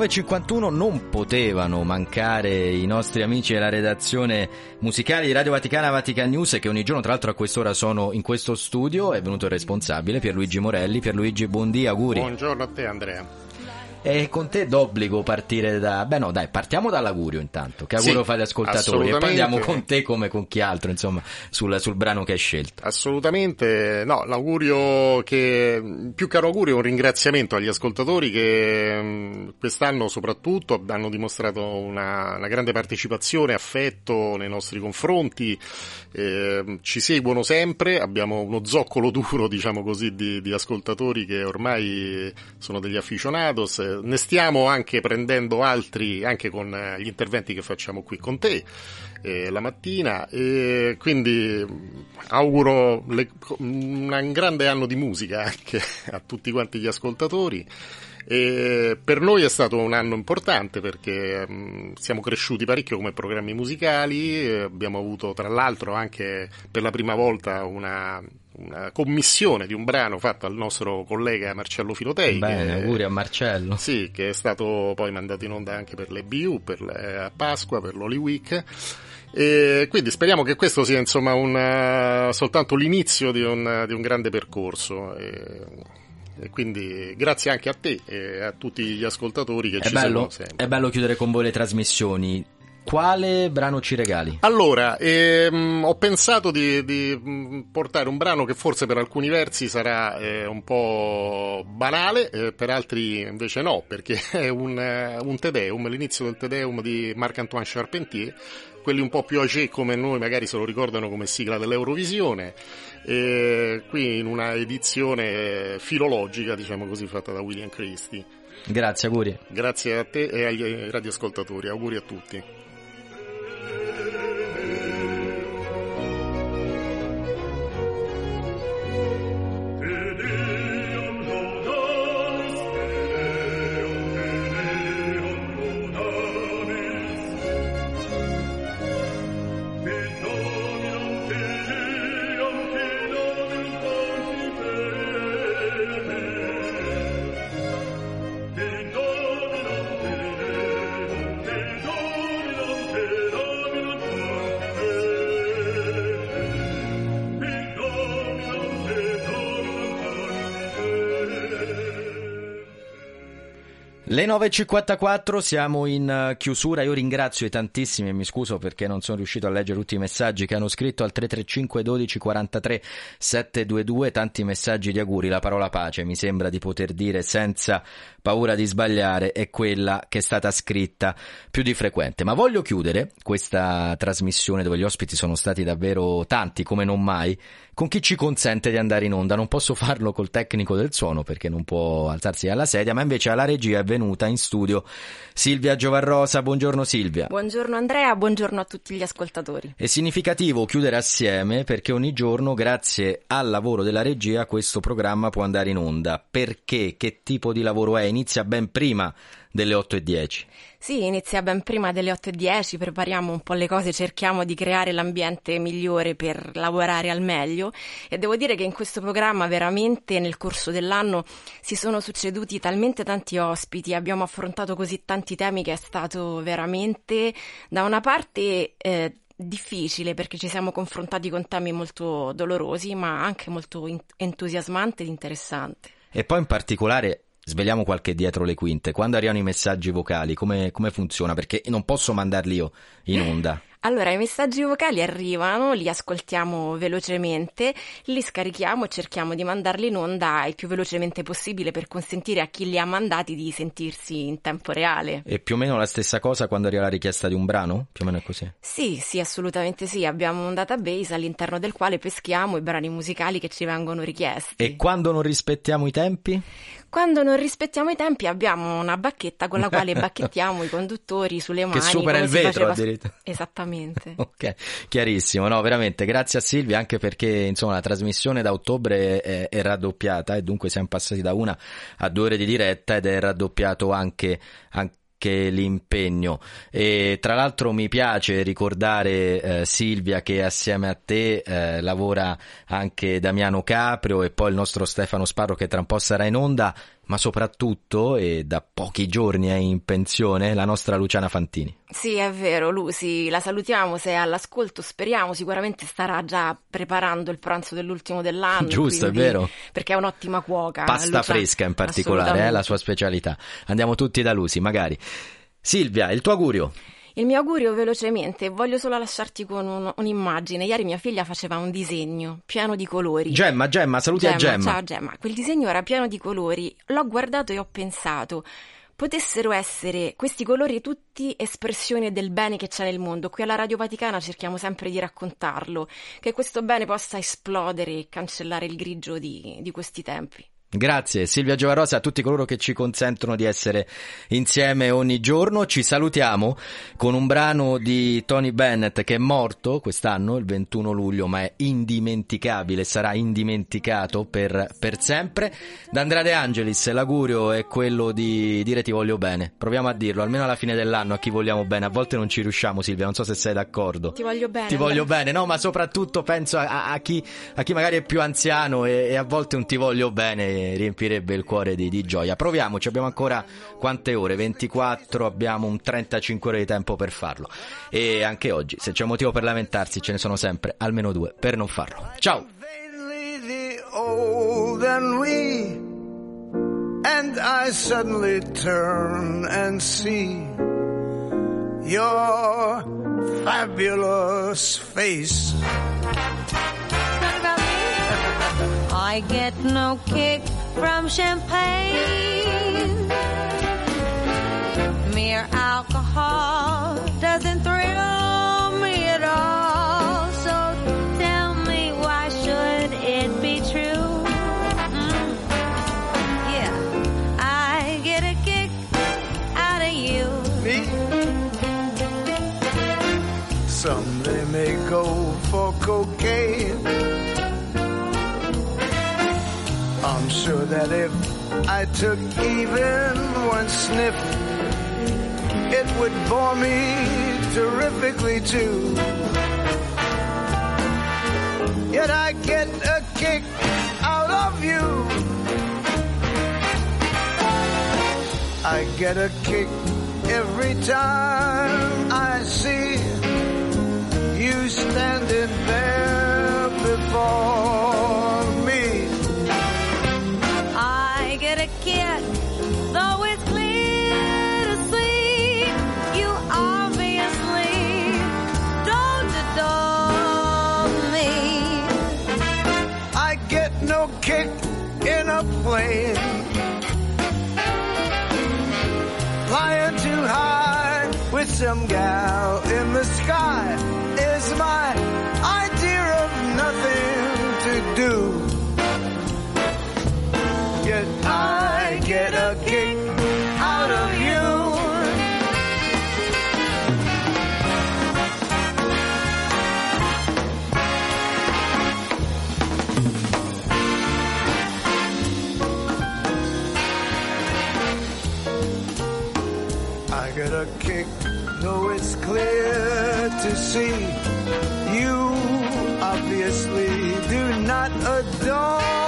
9.51 non potevano mancare i nostri amici della redazione musicale di Radio Vaticana Vatican News che ogni giorno tra l'altro a quest'ora sono in questo studio, è venuto il responsabile Pierluigi Morelli. Pierluigi, buondì, auguri. Buongiorno a te Andrea. E con te d'obbligo partire da... Beh no, dai, partiamo dall'augurio intanto, che augurio Sì, fai agli ascoltatori e poi andiamo con te come con chi altro, insomma, sul, sul brano che hai scelto. Assolutamente, no, l'augurio che, più caro augurio è un ringraziamento agli ascoltatori che mh, quest'anno soprattutto hanno dimostrato una, una grande partecipazione, affetto nei nostri confronti, eh, ci seguono sempre, abbiamo uno zoccolo duro, diciamo così, di, di ascoltatori che ormai sono degli aficionados, eh, ne stiamo anche prendendo altri, anche con eh, gli interventi che facciamo qui con te eh, la mattina e quindi mh, auguro le- un grande anno di musica anche a tutti quanti gli ascoltatori. E per noi è stato un anno importante perché mh, siamo cresciuti parecchio come programmi musicali, abbiamo avuto tra l'altro anche per la prima volta una, una commissione di un brano fatto al nostro collega Marcello Filotei. Bene, che- auguri a Marcello. sì, che è stato poi mandato in onda anche per le BU, per le- a Pasqua, per l'Holy Week. E quindi speriamo che questo sia insomma un, soltanto l'inizio di un, di un grande percorso. E quindi grazie anche a te e a tutti gli ascoltatori che È ci bello, seguono sempre. è bello chiudere con voi le trasmissioni. Quale brano ci regali? Allora, ehm, ho pensato di, di, mh, portare un brano che forse per alcuni versi sarà eh, un po' banale, eh, per altri invece no, perché è un, eh, un Te Deum, l'inizio del Te Deum di Marc-Antoine Charpentier, quelli un po' più âgé come noi magari se lo ricordano come sigla dell'Eurovisione, e qui in una edizione filologica, diciamo così, fatta da William Christie. Grazie, auguri. Grazie a te e agli radioascoltatori, auguri a tutti. 9.54 siamo in eh, chiusura, io ringrazio i tantissimi e mi scuso perché non sono riuscito a leggere tutti i messaggi che hanno scritto al 335 12 43 722, tanti messaggi di auguri, la parola pace mi sembra di poter dire senza paura di sbagliare è quella che è stata scritta più di frequente, ma voglio chiudere questa trasmissione dove gli ospiti sono stati davvero tanti come non mai con chi ci consente di andare in onda. Non posso farlo col tecnico del suono perché non può alzarsi dalla sedia, ma invece alla regia è venuta in studio Silvia Giovarrosa. Buongiorno Silvia. Buongiorno Andrea, buongiorno a tutti gli ascoltatori. È significativo chiudere assieme perché ogni giorno, grazie al lavoro della regia, questo programma può andare in onda. Perché? Che tipo di lavoro è? Inizia ben prima delle 8 e 10. Sì, inizia ben prima delle 8.10, prepariamo un po' le cose, cerchiamo di creare l'ambiente migliore per lavorare al meglio e devo dire che in questo programma veramente nel corso dell'anno si sono succeduti talmente tanti ospiti, abbiamo affrontato così tanti temi che è stato veramente da una parte eh, difficile perché ci siamo confrontati con temi molto dolorosi ma anche molto in- entusiasmante ed interessante. E poi in particolare sveliamo qualche dietro le quinte. Quando arrivano i messaggi vocali, come, come funziona? Perché non posso mandarli io in onda. Allora, i messaggi vocali arrivano, li ascoltiamo velocemente, li scarichiamo e cerchiamo di mandarli in onda il più velocemente possibile per consentire a chi li ha mandati di sentirsi in tempo reale. E più o meno la stessa cosa quando arriva la richiesta di un brano? Più o meno è così. Sì, sì, assolutamente sì. Abbiamo un database all'interno del quale peschiamo i brani musicali che ci vengono richiesti. E quando non rispettiamo i tempi? Quando non rispettiamo i tempi abbiamo una bacchetta con la quale bacchettiamo i conduttori sulle mani. Che supera il vetro addirittura. Esattamente. Ok, chiarissimo. No, veramente, grazie a Silvia anche perché insomma la trasmissione da ottobre è, è raddoppiata e dunque siamo passati da una a due ore di diretta ed è raddoppiato anche, anche l'impegno. E tra l'altro mi piace ricordare eh, Silvia che assieme a te eh, lavora anche Damiano Caprio e poi il nostro Stefano Sparro che tra un po' sarà in onda, ma soprattutto, e da pochi giorni è in pensione, la nostra Luciana Fantini. Sì, è vero, Lucy, la salutiamo se è all'ascolto, speriamo, sicuramente starà già preparando il pranzo dell'ultimo dell'anno. Giusto, è quindi- vero. Perché è un'ottima cuoca. Pasta Lucia. fresca in particolare, è la Assolutamente. sua specialità. Andiamo tutti da Lucy, magari. Silvia, il tuo augurio? Il mio augurio velocemente, voglio solo lasciarti con un- un'immagine. Ieri mia figlia faceva un disegno pieno di colori. Gemma, Gemma, saluti a Gemma. Ciao Gemma, quel disegno era pieno di colori. L'ho guardato e ho pensato, potessero essere questi colori tutti espressione del bene che c'è nel mondo. Qui alla Radio Vaticana cerchiamo sempre di raccontarlo, che questo bene possa esplodere e cancellare il grigio di, di questi tempi. Grazie Silvia Giovarosa a tutti coloro che ci consentono di essere insieme ogni giorno. Ci salutiamo con un brano di Tony Bennett che è morto quest'anno, il 21 luglio, ma è indimenticabile, sarà indimenticato per, per sempre. Da Andrea De Angelis l'augurio è quello di dire ti voglio bene. Proviamo a dirlo, almeno alla fine dell'anno a chi vogliamo bene. A volte non ci riusciamo Silvia, non so se sei d'accordo. Ti voglio bene. Ti voglio bene, no, ma soprattutto penso a, a- a chi, a chi magari è più anziano e, e a volte un ti voglio bene riempirebbe il cuore di, di gioia. Proviamoci, abbiamo ancora quante ore? 24, abbiamo un 35 ore di tempo per farlo. E anche oggi, se c'è motivo per lamentarsi, ce ne sono sempre almeno due per non farlo. Ciao! and I suddenly turn and see your fabulous face. I get no kick from champagne. Mere alcohol doesn't thrill that if I took even one sniff, it would bore me terrifically too. Yet I get a kick out of you. I get a kick every time I see you standing there before plane. Flying too high with some gal in the sky is my idea of nothing to do. Yet I get a kick see you obviously. Do not adore